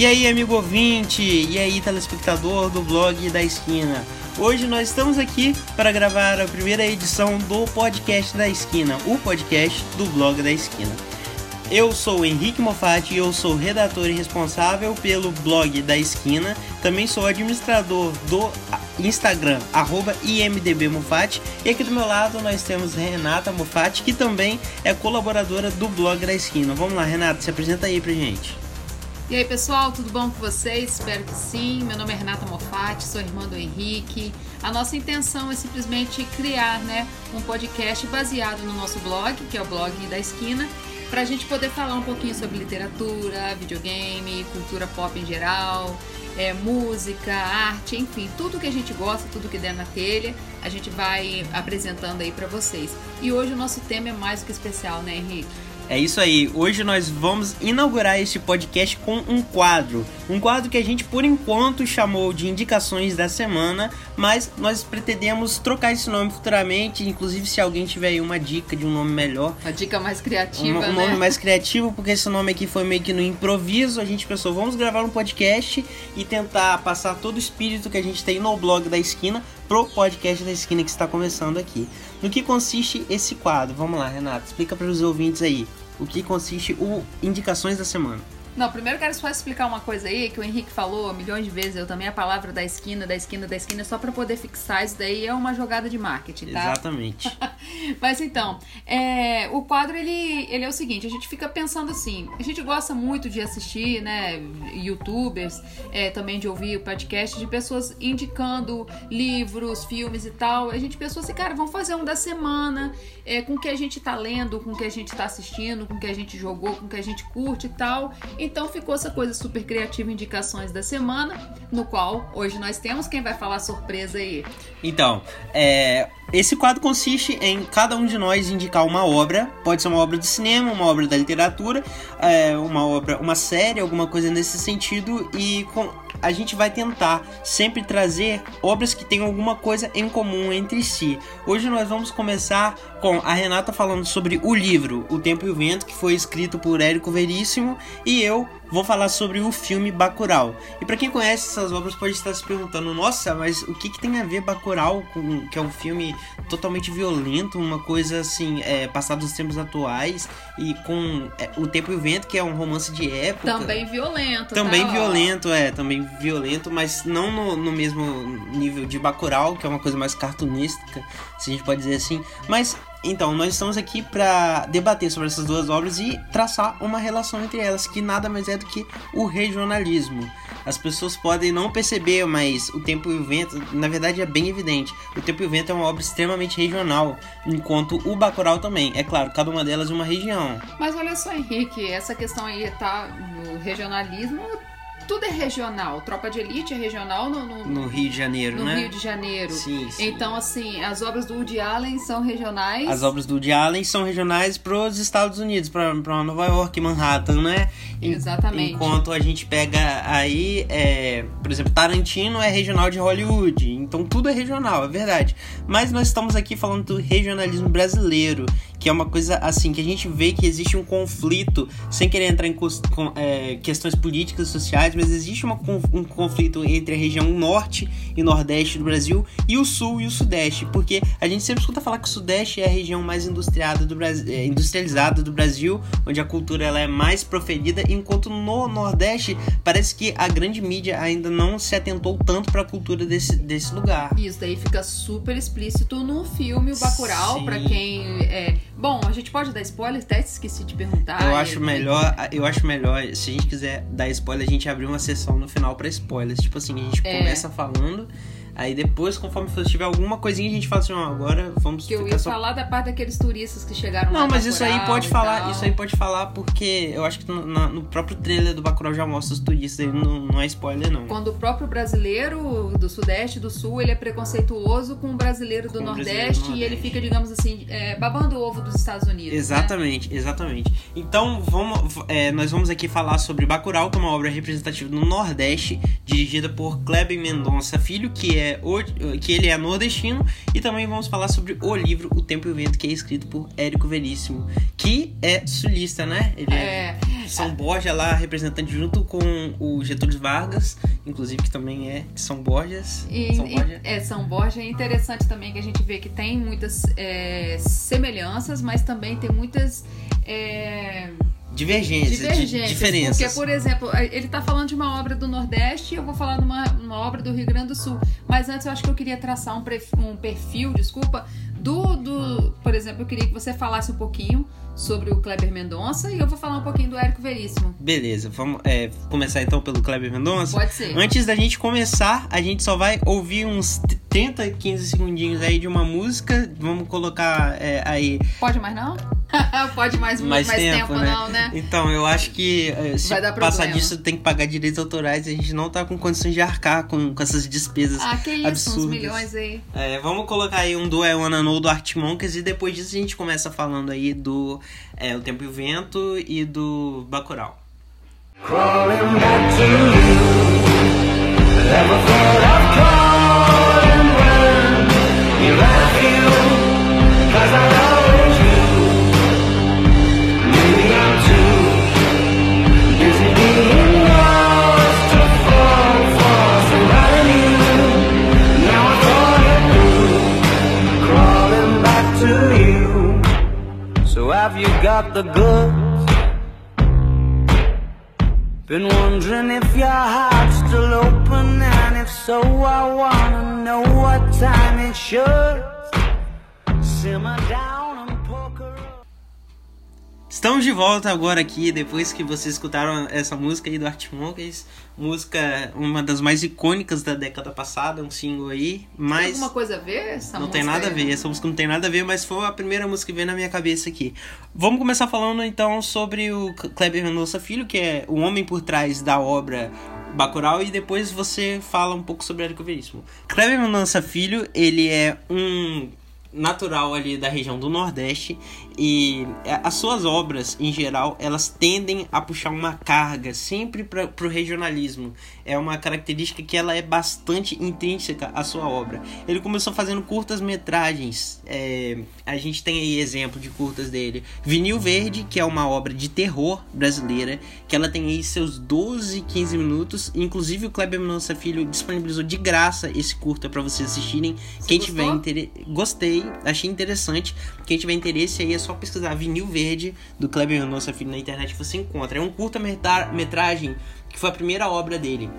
E aí, amigo ouvinte, e aí, telespectador do blog da esquina. Hoje nós estamos aqui para gravar a primeira edição do podcast da esquina, o podcast do blog da esquina. Eu sou Henrique Mofatti e eu sou redator e responsável pelo blog da esquina. Também sou administrador do Instagram, arroba imdbmofatti. E aqui do meu lado nós temos Renata Mofatti, que também é colaboradora do blog da esquina. Vamos lá, Renata, se apresenta aí pra gente. E aí pessoal, tudo bom com vocês? Espero que sim. Meu nome é Renata Mofatti, sou irmã do Henrique. A nossa intenção é simplesmente criar né, um podcast baseado no nosso blog, que é o blog da esquina, para a gente poder falar um pouquinho sobre literatura, videogame, cultura pop em geral, é, música, arte, enfim, tudo que a gente gosta, tudo que der na telha, a gente vai apresentando aí para vocês. E hoje o nosso tema é mais do que especial, né, Henrique? É isso aí. Hoje nós vamos inaugurar este podcast com um quadro. Um quadro que a gente por enquanto chamou de indicações da semana, mas nós pretendemos trocar esse nome futuramente. Inclusive, se alguém tiver aí uma dica de um nome melhor. Uma dica mais criativa. Um, um né? nome mais criativo, porque esse nome aqui foi meio que no improviso. A gente pensou, vamos gravar um podcast e tentar passar todo o espírito que a gente tem no blog da esquina pro podcast da esquina que está começando aqui. No que consiste esse quadro? Vamos lá, Renato, explica para os ouvintes aí o que consiste o Indicações da Semana. Não, primeiro quero só explicar uma coisa aí que o Henrique falou milhões de vezes, eu também a palavra da esquina, da esquina, da esquina, só para poder fixar isso daí é uma jogada de marketing, tá? Exatamente. Mas então, é, o quadro ele, ele é o seguinte, a gente fica pensando assim, a gente gosta muito de assistir, né, youtubers, é, também de ouvir o podcast de pessoas indicando livros, filmes e tal. A gente pensou assim, cara, vamos fazer um da semana, é, com o que a gente tá lendo, com o que a gente tá assistindo, com o que a gente jogou, com o que a gente curte e tal. Então ficou essa coisa super criativa, indicações da semana, no qual hoje nós temos quem vai falar surpresa aí. Então, é, esse quadro consiste em cada um de nós indicar uma obra, pode ser uma obra de cinema, uma obra da literatura, é, uma obra, uma série, alguma coisa nesse sentido, e com, a gente vai tentar sempre trazer obras que tenham alguma coisa em comum entre si. Hoje nós vamos começar com a Renata falando sobre o livro O Tempo e o Vento, que foi escrito por Érico Veríssimo, e eu vou falar sobre o filme Bacurau. E para quem conhece essas obras pode estar se perguntando: "Nossa, mas o que, que tem a ver Bacurau com que é um filme totalmente violento, uma coisa assim, é, passado dos tempos atuais e com é, O Tempo e o Vento, que é um romance de época. Também violento, Também tá? violento, é, também violento, mas não no, no mesmo nível de Bacurau, que é uma coisa mais cartunística, se a gente pode dizer assim, mas então, nós estamos aqui para debater sobre essas duas obras e traçar uma relação entre elas, que nada mais é do que o regionalismo. As pessoas podem não perceber, mas O Tempo e o Vento, na verdade, é bem evidente. O Tempo e o Vento é uma obra extremamente regional, enquanto o Bacurau também. É claro, cada uma delas é uma região. Mas olha só, Henrique, essa questão aí tá no regionalismo tudo é regional. Tropa de Elite é regional no, no, no Rio de Janeiro, no né? Rio de Janeiro. Sim, sim. Então, assim, as obras do Woody Allen são regionais. As obras do Woody Allen são regionais para os Estados Unidos, para Nova York, Manhattan, né? Exatamente. Enquanto a gente pega aí, é, por exemplo, Tarantino é regional de Hollywood. Então tudo é regional, é verdade. Mas nós estamos aqui falando do regionalismo brasileiro, que é uma coisa assim que a gente vê que existe um conflito, sem querer entrar em é, questões políticas e sociais, mas existe uma, um conflito entre a região norte e nordeste do Brasil e o sul e o sudeste, porque a gente sempre escuta falar que o sudeste é a região mais industriada do Brasil, é, industrializada do Brasil, onde a cultura ela é mais proferida, enquanto no nordeste parece que a grande mídia ainda não se atentou tanto para a cultura desse, desse lugar. Isso daí fica super explícito no filme O Bacurau, para quem é Bom, a gente pode dar spoiler, até esqueci de perguntar. Eu acho melhor, eu acho melhor, se a gente quiser dar spoiler, a gente abrir uma sessão no final para spoilers. Tipo assim, a gente é. começa falando Aí depois, conforme for, tiver alguma coisinha, a gente fala assim, ó, agora vamos Que eu ia só... falar da parte daqueles turistas que chegaram Não, mas isso aí pode falar, isso aí pode falar porque eu acho que no, no próprio trailer do Bacurau já mostra os turistas, aí não, não é spoiler não. Quando o próprio brasileiro do sudeste do sul, ele é preconceituoso com o brasileiro do, com nordeste, brasileiro do nordeste e ele fica, digamos assim, é, babando o ovo dos Estados Unidos. Né? Exatamente, né? exatamente. Então, vamos, é, nós vamos aqui falar sobre Bacurau, que é uma obra representativa no Nordeste, dirigida por Kleber Mendonça Filho, que é o, que ele é nordestino, e também vamos falar sobre o livro O Tempo e o Vento, que é escrito por Érico Veríssimo, que é sulista, né? Ele é... é... São Borja lá, representante junto com o Getúlio Vargas, inclusive que também é de São Borjas. E, São e- Borja. é, São Borja é interessante também que a gente vê que tem muitas é, semelhanças, mas também tem muitas é, Divergências, di- divergências. diferenças. Porque, por exemplo, ele tá falando de uma obra do Nordeste e eu vou falar de uma, uma obra do Rio Grande do Sul. Mas antes eu acho que eu queria traçar um, pref- um perfil, desculpa, do, do. Por exemplo, eu queria que você falasse um pouquinho sobre o Kleber Mendonça e eu vou falar um pouquinho do Érico Veríssimo. Beleza, vamos é, começar então pelo Kleber Mendonça. Pode ser. Antes da gente começar, a gente só vai ouvir uns 30, 15 segundinhos aí de uma música. Vamos colocar é, aí Pode mais não? Pode mais, mais, mais tempo, tempo, né? não, né? Então, eu acho que é, se Vai dar passar disso tem que pagar direitos autorais e a gente não tá com condições de arcar com, com essas despesas. Ah, que isso, absurdas. uns milhões aí. É, vamos colocar aí um do I Wanna Know do Art Monkeys e depois disso a gente começa falando aí do é, O Tempo e o Vento e do Bacurau. Crawling back to you. Never thought I'd the goods? Been wondering if your heart's still open, and if so, I wanna know what time it should Estamos de volta agora aqui, depois que vocês escutaram essa música aí do Art Monkeys. Música, uma das mais icônicas da década passada, um single aí. Tem Mas alguma coisa a ver? Essa não tem nada a aí? ver, essa música não tem nada a ver, mas foi a primeira música que veio na minha cabeça aqui. Vamos começar falando então sobre o Kleber Mendonça Filho, que é o homem por trás da obra Bacurau, e depois você fala um pouco sobre Érico Veríssimo. Kleber Mendonça Filho, ele é um natural ali da região do Nordeste e as suas obras em geral elas tendem a puxar uma carga sempre para o regionalismo. É uma característica que ela é bastante intrínseca à sua obra. Ele começou fazendo curtas metragens é, a gente tem aí exemplo de curtas dele. Vinil Verde que é uma obra de terror brasileira que ela tem aí seus 12 15 minutos. Inclusive o Kleber Mendonça Filho disponibilizou de graça esse curta para vocês assistirem. Quem tiver gostou? interesse gostei, achei interessante. Quem tiver interesse aí é só pesquisar Vinil Verde do Kleber Mendonça Filho na internet você encontra. É um curta-metragem que foi a primeira obra dele.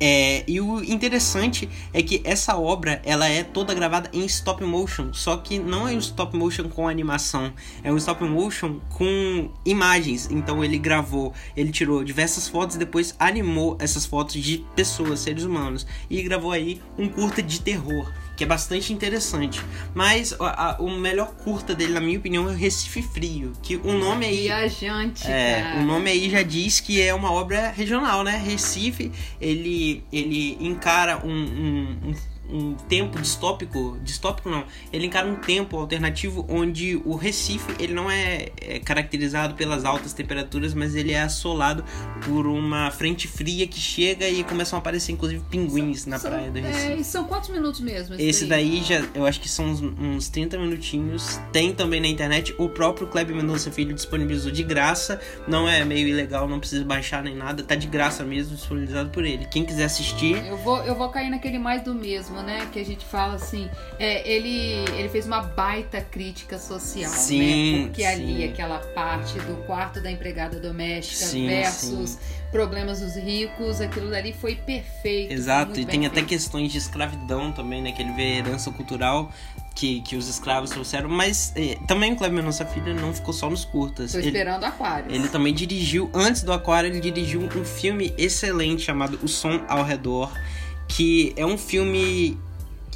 É, e o interessante é que essa obra ela é toda gravada em stop motion, só que não é um stop motion com animação, é um stop motion com imagens. Então ele gravou, ele tirou diversas fotos e depois animou essas fotos de pessoas, seres humanos, e gravou aí um curta de terror. Que é bastante interessante. Mas a- a- o melhor curta dele, na minha opinião, é o Recife Frio. Que o nome aí. Viajante, É, cara. o nome aí já diz que é uma obra regional, né? Recife, ele, ele encara um, um, um, um tempo distópico, distópico não, ele encara um tempo alternativo onde o Recife, ele não é, é caracterizado pelas altas temperaturas, mas ele é assolado por uma frente fria que chega e começam a aparecer inclusive pinguins na São- praia do é, Recife. e são quantos minutos mesmo? Esse daí já, eu acho que são uns, uns 30 minutinhos. Tem também na internet. O próprio Kleber Mendonça Filho disponibilizou de graça. Não é meio ilegal, não precisa baixar nem nada. Tá de graça mesmo, disponibilizado por ele. Quem quiser assistir, Eu vou, eu vou cair naquele mais do mesmo, né? Que a gente fala assim. É, ele, ele fez uma baita crítica social, Sim, né? Porque ali, sim. aquela parte do quarto da empregada doméstica Sim, versus sim. problemas dos ricos, aquilo dali foi perfeito. foi Exato, muito e tem até feito. questões de escravidão também, né? Que ele vê herança cultural que, que os escravos trouxeram. Mas eh, também o Kleber Mendonça Filho não ficou só nos curtas. Tô Ele- esperando Aquários. Ele também dirigiu, antes do Aquário, ele dirigiu um filme excelente chamado O Som ao Redor, que é um filme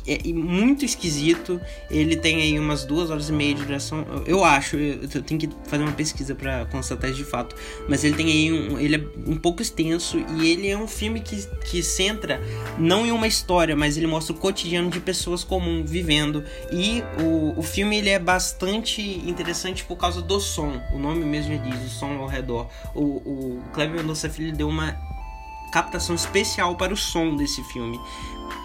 é, muito esquisito. Ele tem aí umas duas horas e meia de duração. Eu- acho, eu, tenho que fazer uma pesquisa pra constatar isso de fato. Mas ele tem aí um. Ele é um pouco extenso e ele é um filme que, que centra não em uma história, mas ele mostra o cotidiano de pessoas comuns vivendo. E o, o filme ele é bastante interessante por causa do som. O nome mesmo diz, o som ao redor. O, o Kleber Mendonça Filho deu uma captação especial para o som desse filme.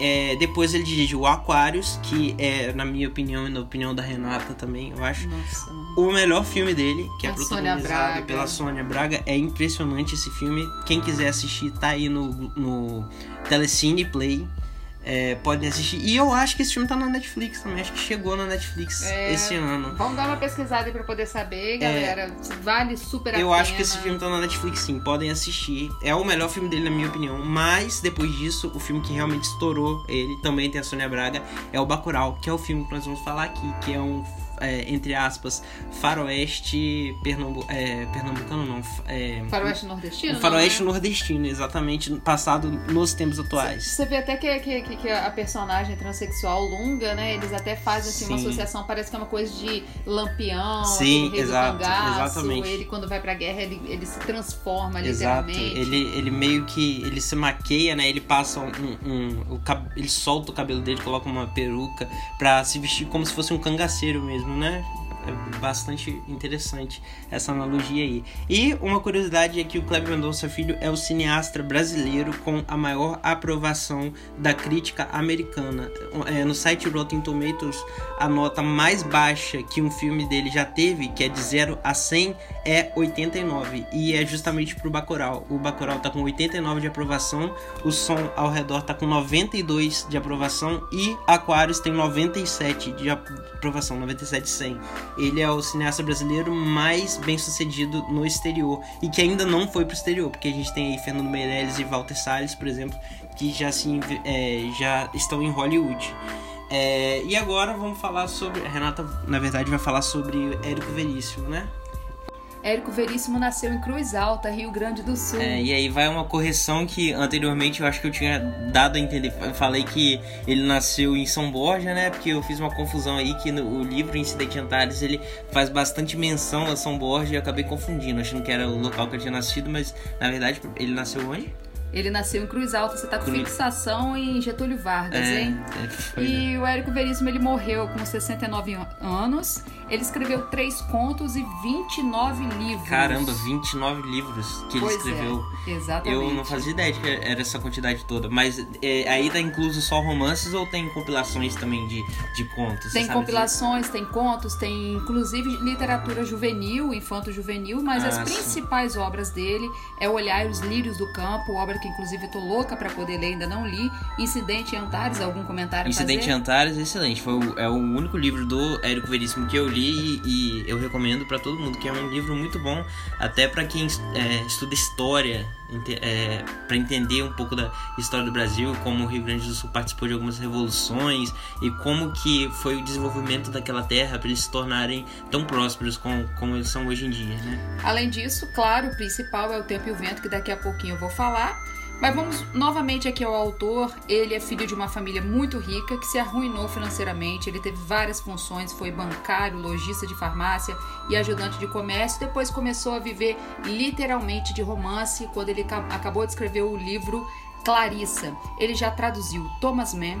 É, depois ele dirige o Aquarius, que é, na minha opinião e na opinião da Renata também, eu acho, Nossa, o melhor filme dele, que é A Sônia protagonizado Braga. pela Sônia Braga. É impressionante esse filme. Quem quiser assistir, tá aí no, no Telecine Play. É, podem assistir. E eu acho que esse filme tá na Netflix também. Acho que chegou na Netflix É, esse ano. Vamos dar uma pesquisada aí pra poder saber, galera. Vale super a É. Eu pena. acho que esse filme tá na Netflix, sim. Podem assistir. É o melhor filme dele, na minha opinião. Mas, depois disso, o filme que realmente estourou ele, também tem a Sônia Braga, é o Bacurau, que é o filme que nós vamos falar aqui, que é um, é, entre aspas, faroeste pernambu é, pernambucano, não. É, Faroeste nordestino? um faroeste não, né? nordestino, exatamente, passado nos tempos atuais. Você vê até que, que, que- a personagem transexual Lunga, né? Eles até fazem assim, uma associação, parece que é uma coisa de lampião, Sim, rei do exato, cangaço. exatamente. Ele, quando vai pra guerra, ele, ele se transforma, Exato, literalmente. ele, ele meio que ele se maqueia, né? Ele passa um, um- cab- ele solta o cabelo dele, coloca uma peruca pra se vestir como se fosse um cangaceiro mesmo, né? É bastante interessante essa analogia aí. E uma curiosidade é que o Kleber Mendonça Filho é o cineasta brasileiro com a maior aprovação da crítica americana. É, no site Rotten Tomatoes, a nota mais baixa que um filme dele já teve, que é de 0 a 100, é 89. E é justamente pro Bacurau. O Bacurau tá com 89 de aprovação, o som ao redor tá com 92 de aprovação e Aquarius tem 97 de aprovação, 97 100. Ele é o cineasta brasileiro mais bem sucedido no exterior e que ainda não foi pro exterior, porque a gente tem aí Fernando Meirelles e Walter Salles, por exemplo, que já, se, é, já estão em Hollywood. É, e agora vamos falar sobre. A Renata, na verdade, vai falar sobre Érico Veríssimo, né? Érico Veríssimo nasceu em Cruz Alta, Rio Grande do Sul. É, e aí vai uma correção que anteriormente eu acho que eu tinha dado a entender. Eu falei que ele nasceu em São Borja, né? Porque eu fiz uma confusão aí que no, o livro Incidente Antares ele faz bastante menção a São Borja e eu acabei confundindo, achando que era o local que eu tinha nascido, mas na verdade ele nasceu onde? Ele nasceu em Cruz Alta, você tá com Cruz- fixação em Getúlio Vargas, hein? é, pois é. E o Érico Veríssimo ele morreu com 69 an- anos. Ele escreveu três contos e 29 livros. Caramba, 29 livros que ele Pois escreveu. É, exatamente. Eu não fazia ideia de que era essa quantidade toda. Mas é, aí tá incluso só romances ou tem compilações também de, de contos? Tem compilações, tem contos, tem inclusive literatura juvenil, infanto-juvenil, mas Ah, as sim. principais obras dele é Olhar os Lírios do Campo, obra que inclusive eu tô louca pra poder ler, ainda não li. Incidente em Antares, algum comentário Incidente em? Antares, excelente. Foi o, é o único livro do Érico Veríssimo que eu li e, e eu recomendo pra todo mundo, que é um livro muito bom, até pra quem é, estuda história, é, para entender um pouco da história do Brasil, como o Rio Grande do Sul participou de algumas revoluções e como que foi o desenvolvimento daquela terra para eles se tornarem tão prósperos como, como eles são hoje em dia, né? Além disso, claro, o principal é o Tempo e o Vento, que daqui a pouquinho eu vou falar. Mas vamos novamente aqui ao autor. Ele é filho de uma família muito rica que se arruinou financeiramente. Ele teve várias funções, foi bancário, lojista de farmácia e ajudante de comércio. Depois começou a viver literalmente de romance quando ele ca- acabou de escrever o livro Clarissa. Ele já traduziu Thomas Mann,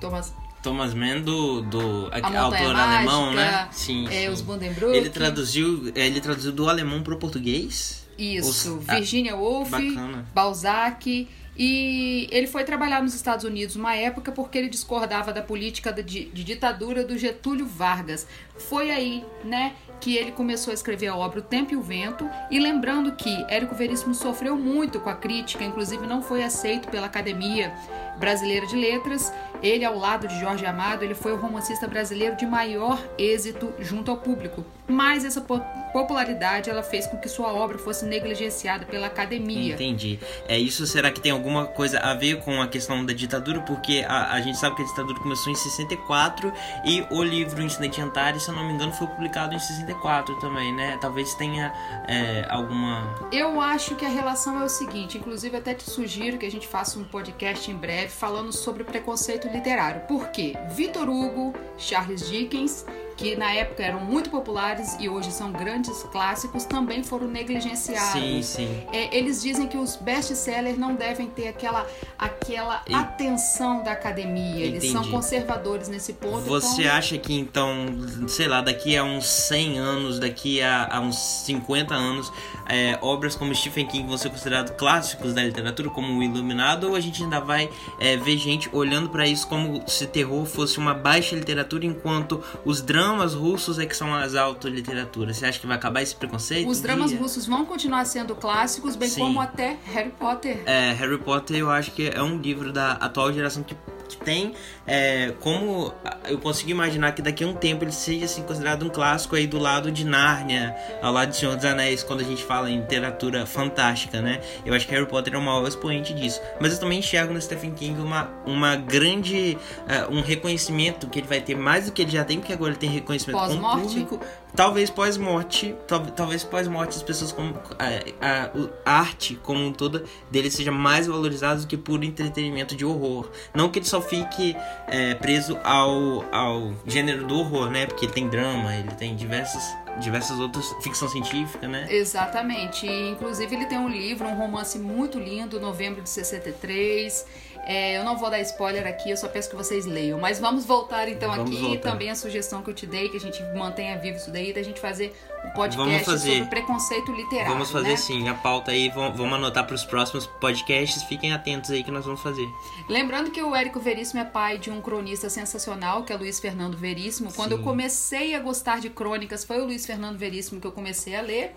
Thomas, Thomas Mann do, do A autor Mágica, alemão, né? Sim, é, sim. os Buddenbrook. Ele traduziu, ele traduziu do alemão pro português. Isso, Os- ah, Virginia Woolf, bacana. Balzac. E ele foi trabalhar nos Estados Unidos uma época porque ele discordava da política de, de ditadura do Getúlio Vargas. Foi aí, né, que ele começou a escrever a obra O Tempo e o Vento. E lembrando que Érico Veríssimo sofreu muito com a crítica, inclusive não foi aceito pela Academia Brasileira de Letras. Ele, ao lado de Jorge Amado, ele foi o romancista brasileiro de maior êxito junto ao público. Mas essa po- popularidade ela fez com que sua obra fosse negligenciada pela academia. Entendi. É isso, será que tem alguma coisa a ver com a questão da ditadura? Porque a, a gente sabe que a ditadura começou em 64 e o livro Incidente Antares, se eu não me engano, foi publicado em 64 também, né? Talvez tenha é, alguma. Eu acho que a relação é o seguinte, inclusive até te sugiro que a gente faça um podcast em breve falando sobre preconceito literário. Por quê? Victor Hugo, Charles Dickens que na época eram muito populares e hoje são grandes clássicos, também foram negligenciados. Sim, sim. É, eles dizem que os best-sellers não devem ter aquela, aquela E- atenção da academia. Eles são Entendi. conservadores nesse ponto. Você então, acha que então, sei lá, daqui a uns 100 anos, daqui a, a uns 50 anos, é, obras como Stephen King vão ser consideradas clássicos da literatura, como O Iluminado, ou a gente ainda vai é, ver gente olhando pra isso como se terror fosse uma baixa literatura, enquanto os dramas russos é que são as altas literaturas? Você acha que vai acabar esse preconceito? Os dramas Bia? russos vão continuar sendo clássicos, bem Sim. como até Harry Potter. É, Harry Potter eu acho que é um livro da atual geração que, que tem é, como eu consigo imaginar que daqui a um tempo ele seja assim, considerado um clássico aí do lado de Nárnia, ao lado de Senhor dos Anéis, quando a gente fala em literatura fantástica, né? Eu acho que Harry Potter é o maior expoente disso. Mas eu também enxergo no Stephen King uma, uma grande. é, um reconhecimento que ele vai ter mais do que ele já tem, porque agora ele tem reconhecimento com o público. Talvez pós-morte, tal- talvez pós-morte as pessoas como a, a- a arte como um todo dele seja mais valorizada do que por entretenimento de horror. Não que ele só fique é, preso ao, ao gênero do horror, né? Porque ele tem drama, ele tem diversas diversas outras ficção científica, né? Exatamente. E, inclusive, ele tem um livro, um romance muito lindo, novembro de 63. É, eu não vou dar spoiler aqui, eu só peço que vocês leiam. Mas vamos voltar então Vamos aqui. voltar. Também a sugestão que eu te dei, que a gente mantenha vivo isso daí, da gente fazer um podcast sobre preconceito literário. Vamos fazer né? sim, a pauta aí, vamos, anotar para os próximos podcasts, fiquem atentos aí que nós vamos fazer. Lembrando que o Érico Veríssimo é pai de um cronista sensacional, que é Luiz Fernando Veríssimo. Quando eu Sim. comecei a gostar de crônicas, foi o Luiz Fernando Veríssimo que eu comecei a ler.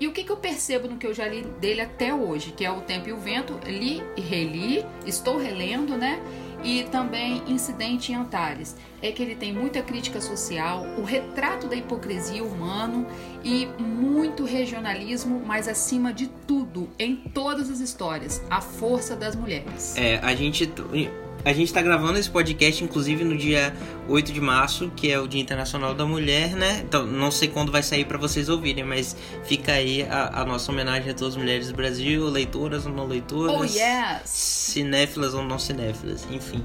E o que, que eu percebo no que eu já li dele até hoje, que é O Tempo e o Vento, li e reli, estou relendo, né? E também Incidente em Antares. É que ele tem muita crítica social, o retrato da hipocrisia humano e muito regionalismo, mas acima de tudo, em todas as histórias, a força das mulheres. É, a gente. A gente tá gravando esse podcast, inclusive, no dia 8 de março, que é o Dia Internacional da Mulher, né? Então, não sei quando vai sair pra vocês ouvirem, mas fica aí a, a nossa homenagem a todas as mulheres do Brasil, leitoras ou não leitoras, Oh, yes! cinéfilas ou não cinéfilas, enfim.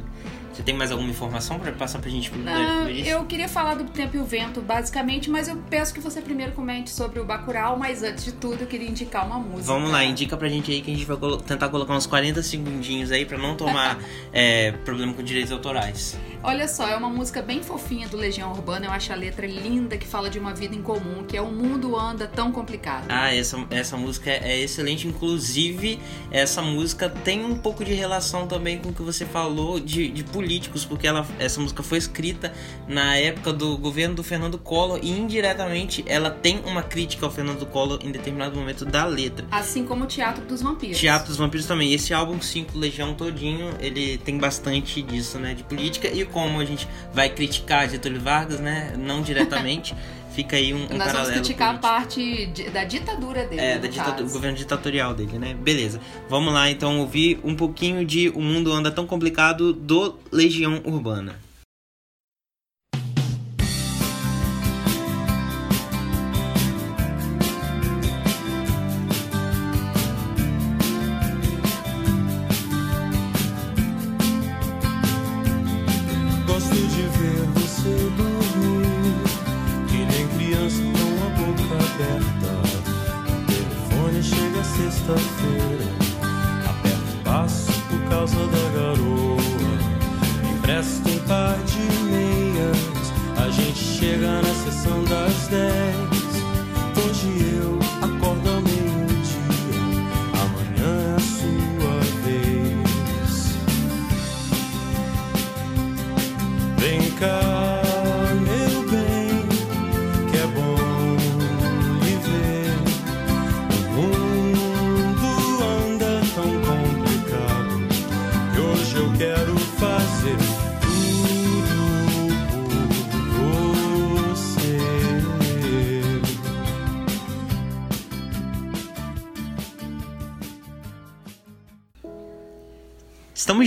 Você tem mais alguma informação pra passar pra gente? Não, eu queria falar do Tempo e o Vento, basicamente, mas eu peço que você primeiro comente sobre o Bacurau, mas antes de tudo eu queria indicar uma música. Vamos lá, indica pra gente aí que a gente vai colo- tentar colocar uns 40 segundinhos aí pra não tomar é, problema com direitos autorais. Olha só, é uma música bem fofinha do Legião Urbana, eu acho a letra linda, que fala de uma vida em comum, que é o mundo anda tão complicado. Ah, essa, essa música é excelente. Inclusive, essa música tem um pouco de relação também com o que você falou de, de políticos, porque ela, essa música foi escrita na época do governo do Fernando Collor e indiretamente ela tem uma crítica ao Fernando Collor em determinado momento da letra. Assim como o Teatro dos Vampiros. Teatro dos Vampiros também. Esse álbum 5 Legião todinho, ele tem bastante disso, né? De política. E como a gente vai criticar Getúlio Vargas, né? Não diretamente, fica aí um, um Nós vamos criticar a político. parte de- da ditadura dele. É, da ditadura, o governo ditatorial dele, né? Beleza. Vamos lá então ouvir um pouquinho de O Mundo Anda Tão Complicado do Legião Urbana.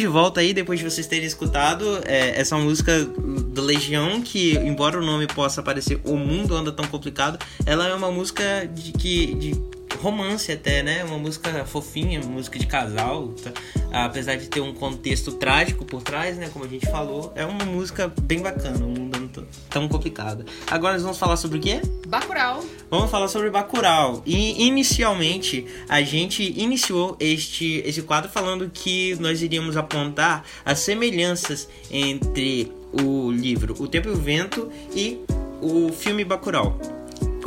Volta aí depois de vocês terem escutado é, essa música do Legião, que embora o nome possa parecer O Mundo Anda Tão Complicado, ela é uma música de que de romance até, né? Uma música fofinha, música de casal, tá? apesar de ter um contexto trágico por trás, né? Como a gente falou, é uma música bem bacana, um tão- complicado. Agora nós vamos falar sobre o quê? Bacurau. Vamos falar sobre Bacurau. E inicialmente a gente iniciou este esse quadro falando que nós iríamos apontar as semelhanças entre o livro O Tempo e o Vento e o filme Bacurau.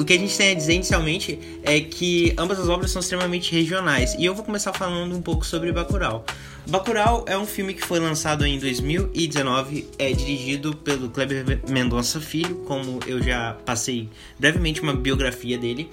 O que a gente tem a dizer inicialmente é que ambas as obras são extremamente regionais. E eu vou começar falando um pouco sobre Bacurau. Bacurau é um filme que foi lançado em 2019, é dirigido pelo Kleber Mendonça Filho, como eu já passei brevemente uma biografia dele,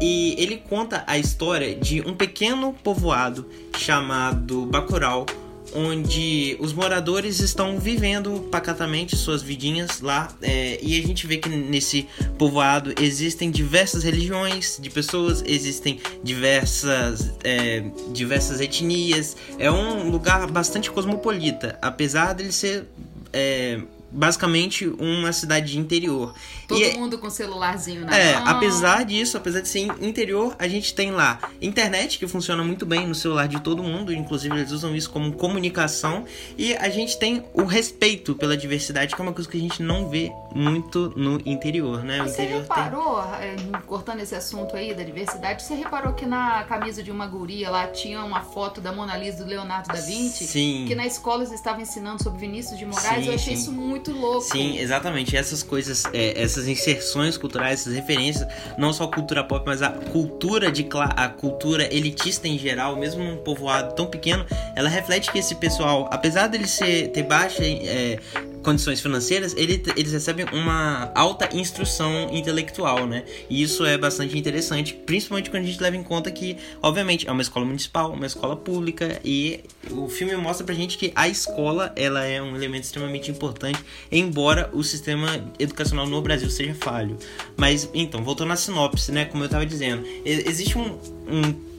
e ele conta a história de um pequeno povoado chamado Bacurau, onde os moradores estão vivendo pacatamente suas vidinhas lá é, e a gente vê que nesse povoado existem diversas religiões de pessoas, existem diversas é, diversas etnias, é um lugar bastante cosmopolita, apesar dele ser é, basicamente uma cidade de interior. Todo E- mundo com celularzinho na é, mão. apesar disso, apesar de ser interior, a gente tem lá internet que funciona muito bem no celular de todo mundo, inclusive eles usam isso como comunicação, e a gente tem o respeito pela diversidade, que é uma coisa que a gente não vê muito no interior, né? O Você interior tem reparou, é, cortando esse assunto aí da diversidade, você reparou que na camisa de uma guria lá tinha uma foto da Mona Lisa do Leonardo da Vinci? Sim. Que na escola eles estavam ensinando sobre Vinícius de Moraes. Sim, eu achei sim. isso muito louco. Sim, exatamente. Essas coisas, é, essas inserções culturais, essas referências, não só a cultura pop, mas a cultura de a cultura elitista em geral, mesmo num povoado tão pequeno, ela reflete que esse pessoal, apesar dele ser ter baixa é, condições financeiras, ele- eles recebem uma alta instrução intelectual, né? E isso é bastante interessante, principalmente quando a gente leva em conta que, obviamente, é uma escola municipal, uma escola pública e o filme mostra pra gente que a escola, ela é um elemento extremamente importante, embora o sistema educacional no Brasil seja falho. Mas, então, voltando à sinopse, né, como eu tava dizendo, existe um, um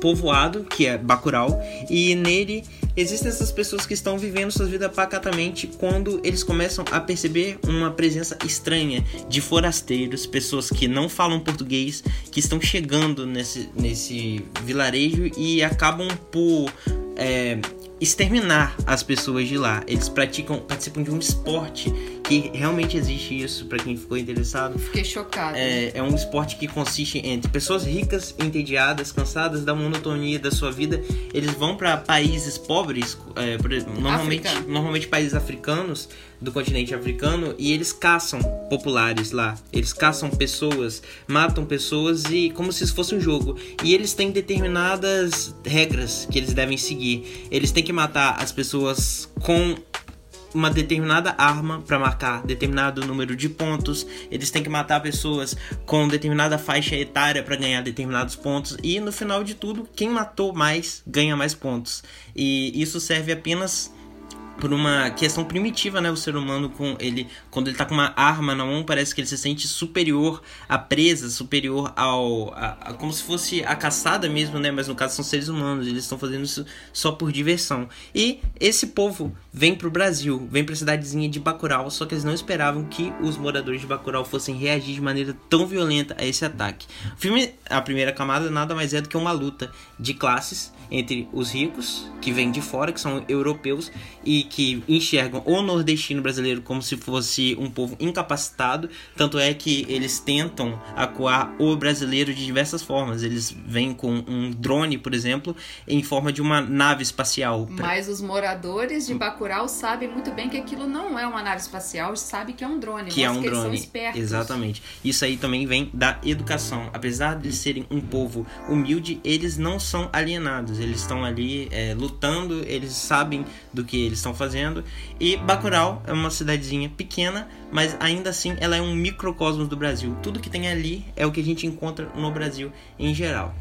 povoado, que é Bacurau, e nele existem essas pessoas que estão vivendo suas vidas pacatamente quando eles começam a perceber uma presença estranha de forasteiros, pessoas que não falam português, que estão chegando nesse, nesse vilarejo e acabam por é, exterminar as pessoas de lá. Eles praticam, participam de um esporte que realmente existe isso para quem ficou interessado. Fiquei chocada. É, é um esporte que consiste entre pessoas ricas, entediadas, cansadas da monotonia da sua vida. Eles vão para países pobres, é, normalmente, normalmente países africanos, do continente africano, e eles caçam populares lá. Eles caçam pessoas, matam pessoas e como se isso fosse um jogo. E eles têm determinadas regras que eles devem seguir. Eles têm que matar as pessoas com uma determinada arma para marcar determinado número de pontos. Eles têm que matar pessoas com determinada faixa etária para ganhar determinados pontos. E no final de tudo, quem matou mais ganha mais pontos. E isso serve apenas por uma questão primitiva, né? O ser humano com ele quando ele tá com uma arma na mão, parece que ele se sente superior à presa, superior ao a, a- como se fosse a caçada mesmo, né? Mas no caso são seres humanos, eles estão fazendo isso só por diversão. E esse povo vem pro Brasil, vem pra cidadezinha de Bacurau, só que eles não esperavam que os moradores de Bacurau fossem reagir de maneira tão violenta a esse ataque. O filme, a primeira camada nada mais é do que uma luta de classes entre os ricos, que vêm de fora, que são europeus e que enxergam o nordestino brasileiro como se fosse um povo incapacitado. Tanto é que eles tentam acuar o brasileiro de diversas formas. Eles vêm com um drone, por exemplo, em forma de uma nave espacial. Mas os moradores de Bacurau sabem muito bem que aquilo não é uma nave espacial, sabem que é um drone. que é um que eles são drone. espertos. Exatamente. Isso aí também vem da educação. Apesar de serem um povo humilde, eles não são alienados. Eles estão ali é, lutando, eles sabem do que eles estão fazendo. E Bacurau é uma cidadezinha pequena, mas ainda assim ela é um microcosmos do Brasil. Tudo que tem ali é o que a gente encontra no Brasil em geral.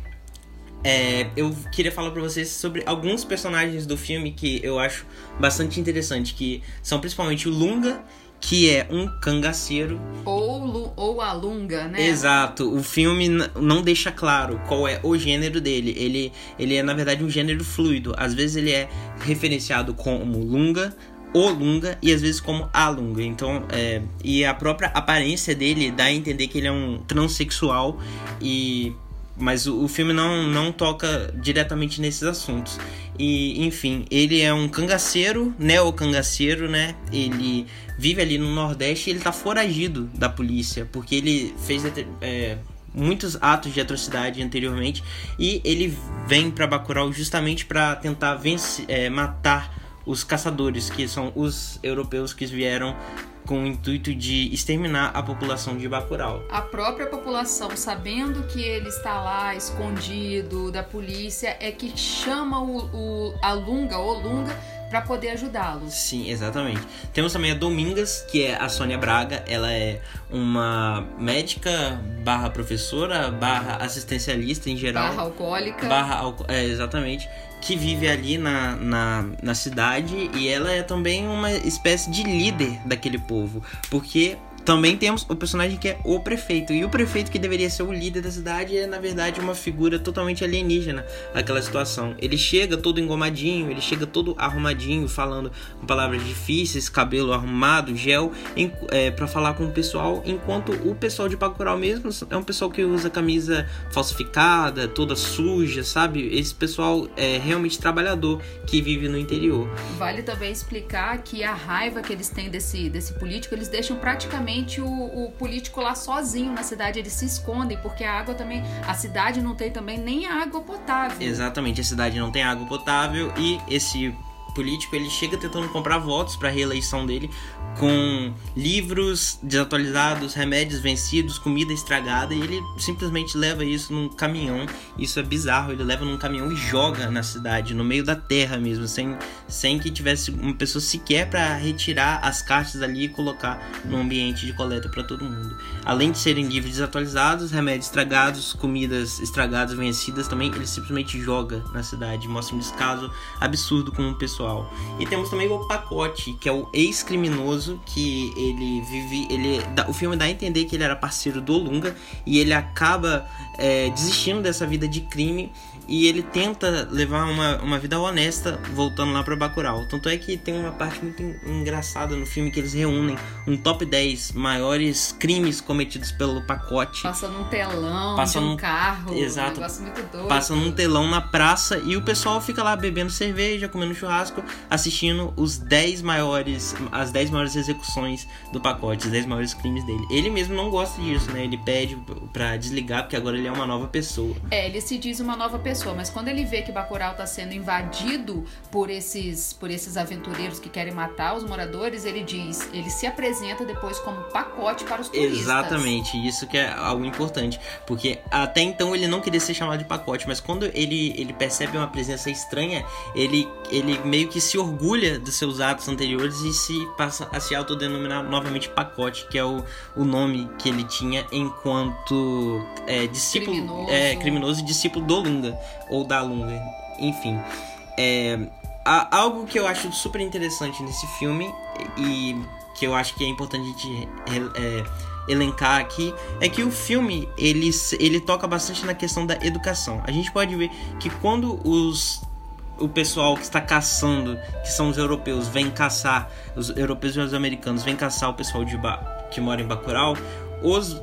É, eu queria falar pra vocês sobre alguns personagens do filme que eu acho bastante interessante, que são principalmente o Lunga, que é um cangaceiro. Ou, ou a lunga, né? Exato, o filme não deixa claro qual é o gênero dele. Ele, ele é, na verdade, um gênero fluido. Às vezes ele é referenciado como Lunga, o Lunga, e às vezes como a Lunga. Então, é, e a própria aparência dele dá a entender que ele é um transexual e mas o, o filme não, não toca diretamente nesses assuntos. E, enfim, ele é um cangaceiro, neo-cangaceiro, né? Ele vive ali no Nordeste e ele tá foragido da polícia, porque ele fez é, muitos atos de atrocidade anteriormente e ele vem para Bacurau justamente para tentar vencer, é, matar os caçadores, que são os europeus que vieram com o intuito de exterminar a população de Bacurau. A própria população, sabendo que ele está lá escondido da polícia, é que chama o, o a Lunga ou Lunga para poder ajudá-los. Sim, exatamente. Temos também a Domingas, que é a Sônia Braga. Ela é uma médica barra professora, barra assistencialista em geral. Barra alcoólica. Barra alco- é, exatamente. Que vive ali na, na, na cidade e ela é também uma espécie de líder daquele povo. Porque também temos o personagem que é o prefeito. E o prefeito que deveria ser o líder da cidade é, na verdade, uma figura totalmente alienígena naquela situação. Ele chega todo engomadinho, ele chega todo arrumadinho, falando com palavras difíceis, cabelo arrumado, gel, em, é, para falar com o pessoal, enquanto o pessoal de Bacurau mesmo é um pessoal que usa camisa falsificada, toda suja, sabe? Esse pessoal é realmente trabalhador que vive no interior. Vale também explicar que a raiva que eles têm desse, desse político, eles deixam praticamente o, o político lá sozinho na cidade. Eles se escondem, porque a água também. A cidade não tem também nem a água potável. Exatamente, a cidade não tem água potável e esse político ele chega tentando comprar votos para a reeleição dele com livros desatualizados, remédios vencidos, comida estragada e ele simplesmente leva isso num caminhão. Isso é bizarro, ele leva num caminhão e joga na cidade, no meio da terra mesmo, sem, sem que tivesse uma pessoa sequer para retirar as caixas ali e colocar no ambiente de coleta para todo mundo. Além de serem livros desatualizados, remédios estragados, comidas estragadas, vencidas também, ele simplesmente joga na cidade, mostra um descaso absurdo com o pessoal. E temos também o Pacote, que é o ex-criminoso que ele vive. Ele, o filme dá a entender que ele era parceiro do Lunga e ele acaba é, desistindo dessa vida de crime e ele tenta levar uma, uma vida honesta voltando lá pra Bacurau. Tanto é que tem uma parte muito en- engraçada no filme que eles reúnem um top 10 maiores crimes cometidos pelo Pacote. Passa num telão, Passa de um carro. Exato. Um negócio muito doido. Passa num telão na praça e o pessoal fica lá bebendo cerveja, comendo churrasco, assistindo os 10 maiores, as 10 maiores execuções do pacote, os 10 maiores crimes dele. Ele mesmo não gosta disso, né? Ele pede pra desligar porque agora ele é uma nova pessoa. É, ele se diz uma nova pessoa, mas quando ele vê que Bacurau tá sendo invadido por esses, por esses aventureiros que querem matar os moradores, ele diz, ele se apresenta depois como pacote para os turistas. Exatamente, isso que é algo importante, porque até então ele não queria ser chamado de pacote, mas quando ele, ele percebe uma presença estranha, ele, ele meio que se orgulha dos seus atos anteriores e se passa a se autodenominar novamente pacote, que é o, o nome que ele tinha enquanto é, discípulo, Criminoso. é, criminoso e discípulo do Lunga, ou da Lunga, enfim. É, há algo que eu acho super interessante nesse filme e que eu acho que é importante a gente re- é, elencar aqui é que o filme ele, ele toca bastante na questão da educação. A gente pode ver que quando os o pessoal que está caçando, que são os europeus, vem caçar, os europeus e os americanos vêm caçar o pessoal de ba que mora em Bacurau, os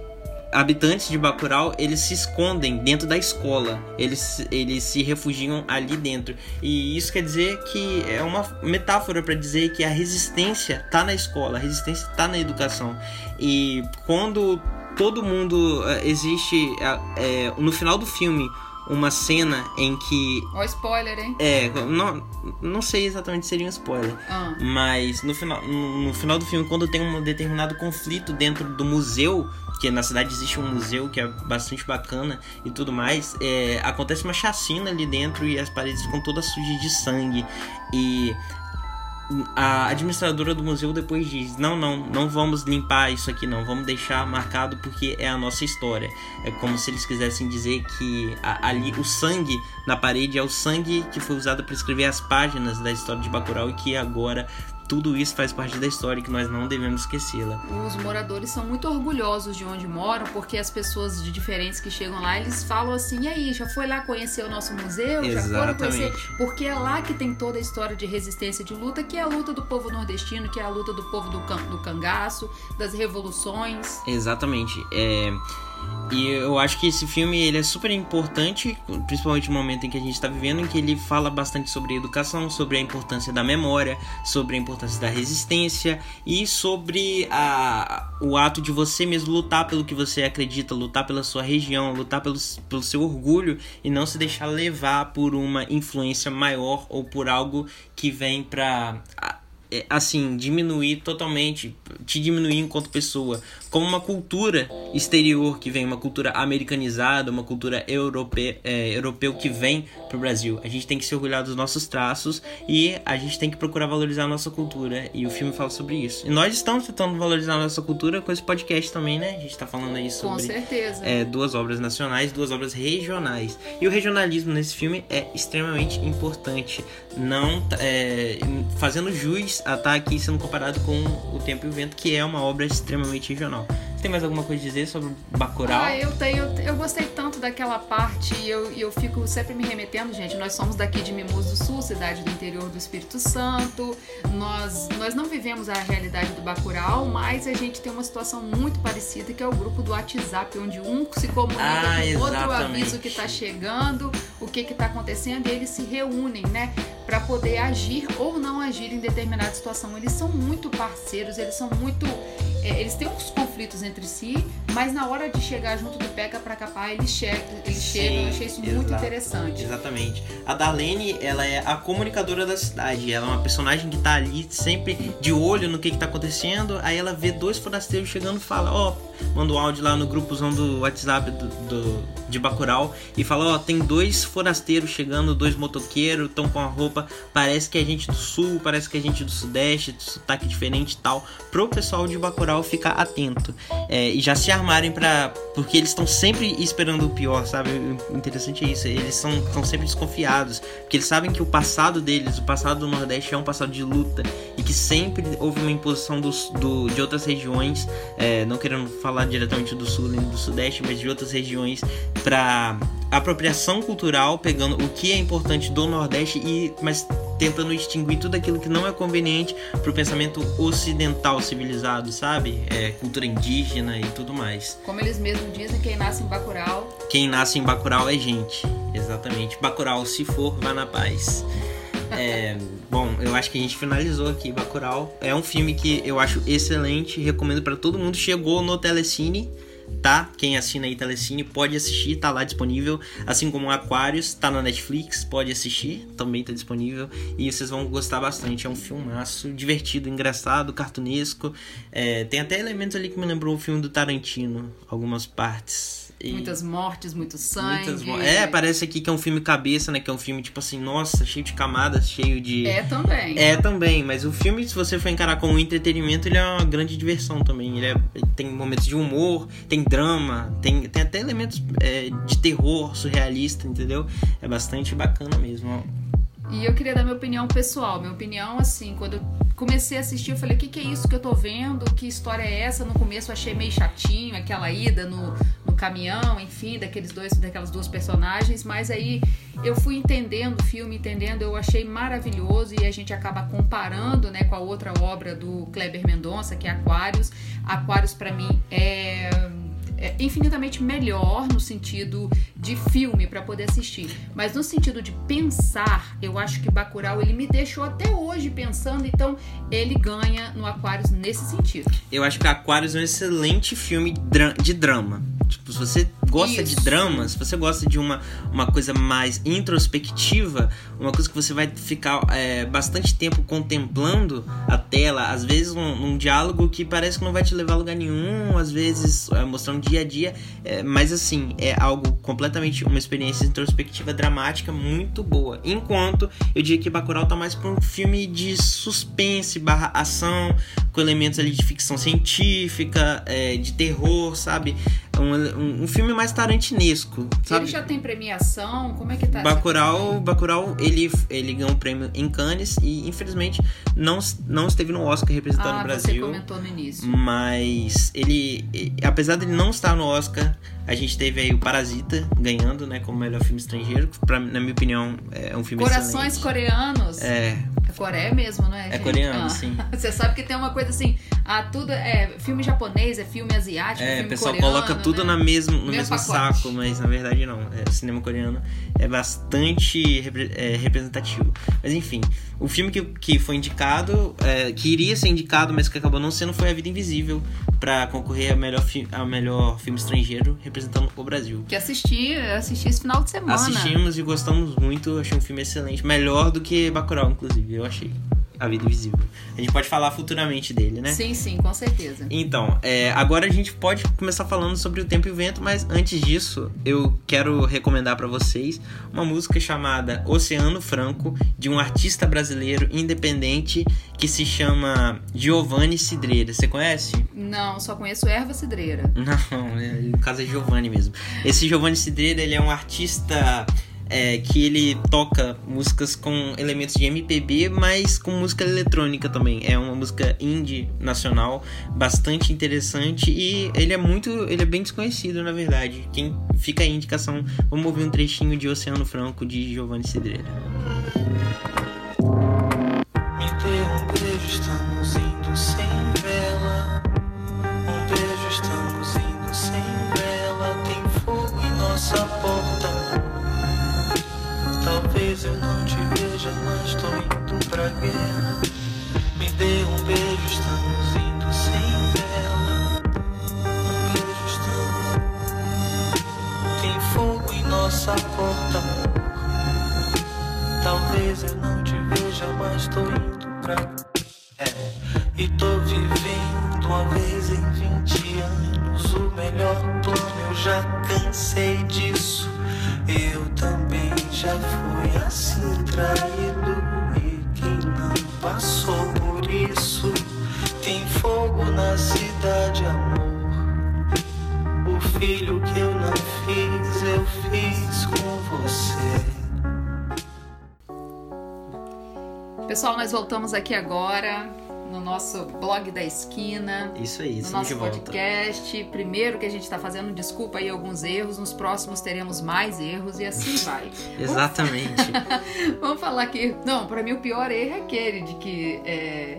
habitantes de Bacurau, eles se escondem dentro da escola. Eles, eles se refugiam ali dentro. E isso quer dizer que é uma metáfora para dizer que a resistência tá na escola, a resistência tá na educação. E quando todo mundo eh, existe eh, no final do filme uma cena em que Ó, spoiler, hein? é, não, não sei exatamente se seria um spoiler. Ah, Mas no final, no no final do filme, quando tem um determinado conflito dentro do museu, que na cidade existe um museu que é bastante bacana e tudo mais, é, acontece uma chacina ali dentro e as paredes ficam todas sujas de sangue. E a administradora do museu depois diz: Não, não, não vamos limpar isso aqui, não, vamos deixar marcado porque é a nossa história. É como se eles quisessem dizer que a- ali o sangue na parede é o sangue que foi usado para escrever as páginas da história de Bacurau e que agora tudo isso faz parte da história e que nós não devemos esquecê-la. os moradores são muito orgulhosos de onde moram, porque as pessoas de diferentes que chegam lá, eles falam assim, e aí, já foi lá conhecer o nosso museu? Já foram conhecer? Exatamente. Porque é lá que tem toda a história de resistência de luta, que é a luta do povo nordestino, que é a luta do povo do, can- do cangaço, das revoluções. Exatamente. É, E eu acho que esse filme ele é super importante, principalmente no momento em que a gente está vivendo, em que ele fala bastante sobre educação, sobre a importância da memória, sobre a importância da resistência e sobre a, o ato de você mesmo lutar pelo que você acredita, lutar pela sua região, lutar pelo, pelo seu orgulho e não se deixar levar por uma influência maior ou por algo que vem para assim, diminuir totalmente, te diminuir enquanto pessoa, como uma cultura exterior que vem, uma cultura americanizada, uma cultura europe, é, europeu que vem pro Brasil. A gente tem que se orgulhar dos nossos traços e a gente tem que procurar valorizar a nossa cultura. E o filme fala sobre isso. E nós estamos tentando valorizar a nossa cultura com esse podcast também, né? A gente tá falando aí Com sobre certeza. é, duas obras nacionais, duas obras regionais. E o regionalismo nesse filme é extremamente importante. Não é, fazendo jus a estar aqui sendo comparado com O Tempo e o Vento, que é uma obra extremamente regional. Você tem mais alguma coisa a dizer sobre Bacurau? Ah, eu tenho. Eu gostei tanto daquela parte e eu, eu fico sempre me remetendo, gente. Nós somos daqui de Mimos do Sul, cidade do interior do Espírito Santo. Nós, nós não vivemos a realidade do Bacurau, mas a gente tem uma situação muito parecida, que é o grupo do WhatsApp, onde um se comunica Ah, com o outro, avisa o que tá chegando, o que que tá acontecendo, e eles se reúnem, né? Pra poder agir ou não agir em determinada situação. Eles são muito parceiros, eles são muito. é, eles têm uns conflitos entre si, mas na hora de chegar junto do Pega pra Capar, eles, che eles chegam. Eu achei isso muito exato. interessante. Exatamente. A Darlene, ela é a comunicadora da cidade. Ela é uma personagem que tá ali sempre de olho no que, que tá acontecendo. Aí ela vê dois forasteiros chegando e fala, ó, manda um áudio lá no grupozão do WhatsApp do, do- de Bacurau e fala, ó, tem dois forasteiros chegando, dois motoqueiros, estão com a roupa, parece que é gente do sul, parece que é gente do sudeste, de sotaque diferente e tal, pro pessoal de Bacurau ficar atento. É, e já se armarem pra. Porque eles estão sempre esperando o pior, sabe? O interessante é isso. Eles são estão sempre desconfiados. Porque eles sabem que o passado deles, o passado do Nordeste, é um passado de luta. E que sempre houve uma imposição dos- do, de outras regiões. é, não querendo falar diretamente do Sul nem do Sudeste, mas de outras regiões. Pra apropriação cultural, pegando o que é importante do Nordeste e. Mas tentando extinguir tudo aquilo que não é conveniente pro pensamento ocidental civilizado, sabe? É, cultura indígena e tudo mais. Como eles mesmos dizem, quem nasce em Bacurau Quem nasce em Bacurau é gente. Exatamente. Bacurau, se for, vá na paz. É, bom, eu acho que a gente finalizou aqui Bacurau. É um filme que eu acho excelente, recomendo pra todo mundo. Chegou no Telecine, tá? Quem assina aí Telecine pode assistir, tá lá disponível. Assim como Aquarius, tá na Netflix, pode assistir, também tá disponível. E vocês vão gostar bastante. É um filmaço, divertido, engraçado, cartunesco. É, tem até elementos ali que me lembrou o filme do Tarantino, algumas partes. E- muitas mortes, muito sangue. Vo- É, parece aqui que é um filme cabeça, né? Que é um filme, tipo assim, nossa, cheio de camadas, cheio de. É também. É, também, mas o filme, se você for encarar como um entretenimento, ele é uma grande diversão também. Ele, é- ele tem momentos de humor, tem drama, tem, tem até elementos é, de terror surrealista, entendeu? É bastante bacana mesmo. E eu queria dar minha opinião pessoal. Minha opinião, assim, quando eu comecei a assistir, eu falei: o que, que é isso que eu tô vendo? Que história é essa? No começo eu achei meio chatinho aquela ida no, no caminhão, enfim, daqueles dois, daquelas duas personagens. Mas aí eu fui entendendo o filme, entendendo, eu achei maravilhoso e a gente acaba comparando, né, com a outra obra do Kleber Mendonça, que é Aquários. Aquários, pra mim, é é infinitamente melhor no sentido de filme para poder assistir, mas no sentido de pensar, eu acho que Bacurau ele me deixou até hoje pensando, então ele ganha no Aquarius nesse sentido. Eu acho que Aquarius é um excelente filme de drama. Tipo, se você gosta de Isso. drama, se você gosta de uma, uma coisa mais introspectiva, uma coisa que você vai ficar é, bastante tempo contemplando a tela, às vezes um, num diálogo que parece que não vai te levar a lugar nenhum, às vezes é, mostrando dia a dia, é, mas assim, é algo completamente, uma experiência introspectiva dramática muito boa. Enquanto eu diria que Bacurau tá mais pra um filme de suspense barra ação, com elementos ali de ficção científica, é, de terror, sabe? Um, um, um filme mais tarantinesco, sabe? Ele já tem premiação, como é que tá? Bacurau? Bacurau ele, ele ganhou um prêmio em Cannes e infelizmente não, não esteve no Oscar representando Ah, o você Brasil. comentou no início. Mas ele, apesar dele não estar no Oscar, a gente teve aí o Parasita ganhando, né, como melhor filme estrangeiro. que Pra, na minha opinião, é um filme Corações excelente. coreanos. É, Coreia mesmo, não é? É gente? coreano, Ah. sim. Você sabe que tem uma coisa assim, ah, tudo é filme japonês, é filme asiático, É, filme o pessoal coreano, coloca tudo né? na mesmo, no Mesmo mesmo saco, mas na verdade não. É, o cinema coreano é bastante repre- é, representativo. Mas enfim, o filme que, que foi indicado, é, que iria ser indicado, mas que acabou não sendo, foi A Vida Invisível, pra concorrer a melhor, fi a melhor filme estrangeiro representando o Brasil. Que assisti, assisti esse final de semana. Assistimos e gostamos muito, achei um filme excelente. Melhor do que Bacurau, inclusive, eu achei. A Vida Invisível. A gente pode falar futuramente dele, né? Sim, sim, com certeza. Então, é, agora a gente pode começar falando sobre o tempo e o vento, mas antes disso, eu quero recomendar pra vocês uma música chamada Oceano Franco, de um artista brasileiro independente que se chama Giovanni Cidreira. Você conhece? Não, só conheço erva cidreira. Não, é- no caso é Giovanni mesmo. Esse Giovanni Cidreira, ele é um artista é, que ele toca músicas com elementos de MPB, mas com música eletrônica também. É uma música indie nacional, bastante interessante e ele é muito, ele é bem desconhecido na verdade. Quem fica aí a indicação, vamos ouvir um trechinho de Oceano Franco de Giovanni Cidreira. Me dê um beijo, estamos indo sem vela. Talvez eu não te veja, mas tô indo pra guerra. Me dê um beijo, estamos indo sem vela. Um beijo, estamos. Tem fogo em nossa porta. Talvez eu não te veja, mas tô indo pra. É, e tô vivendo uma vez em 20 anos. O melhor plano, eu já cansei disso. Eu também já fui assim traído. E quem não passou por isso tem fogo na cidade, amor. O filho que eu não fiz, eu fiz com você. Pessoal, nós voltamos aqui agora no nosso blog da esquina. Isso aí, No nosso volta. podcast, primeiro que a gente está fazendo, desculpa aí alguns erros, nos próximos teremos mais erros e assim vai. Exatamente. Vamos falar aqui. Não, pra mim o pior erro é aquele de que é,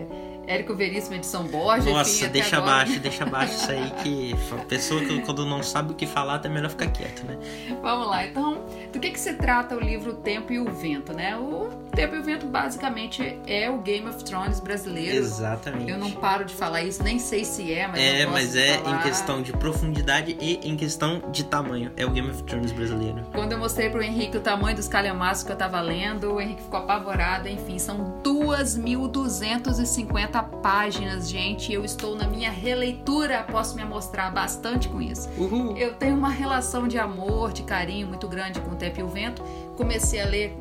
Érico Veríssimo de São Borja. Nossa, deixa agora- abaixo, deixa abaixo isso aí que a pessoa que quando não sabe o que falar, é melhor ficar quieto, né? Vamos lá, então, do que, que se trata o livro O Tempo e o Vento, né? O Tempo e o Vento basicamente é o Game of Thrones brasileiro. Exatamente. Eu não paro de falar isso, nem sei se é, mas É, mas é falar. em questão de profundidade e em questão de tamanho. É o Game of Thrones brasileiro. Quando eu mostrei pro Henrique o tamanho dos calhamaços que eu tava lendo, o Henrique ficou apavorado. Enfim, são 2.250 páginas, gente. Eu estou na minha releitura, posso me amostrar bastante com isso. Uhul! Eu tenho uma relação de amor, de carinho muito grande com o Tempo e o Vento. Comecei a ler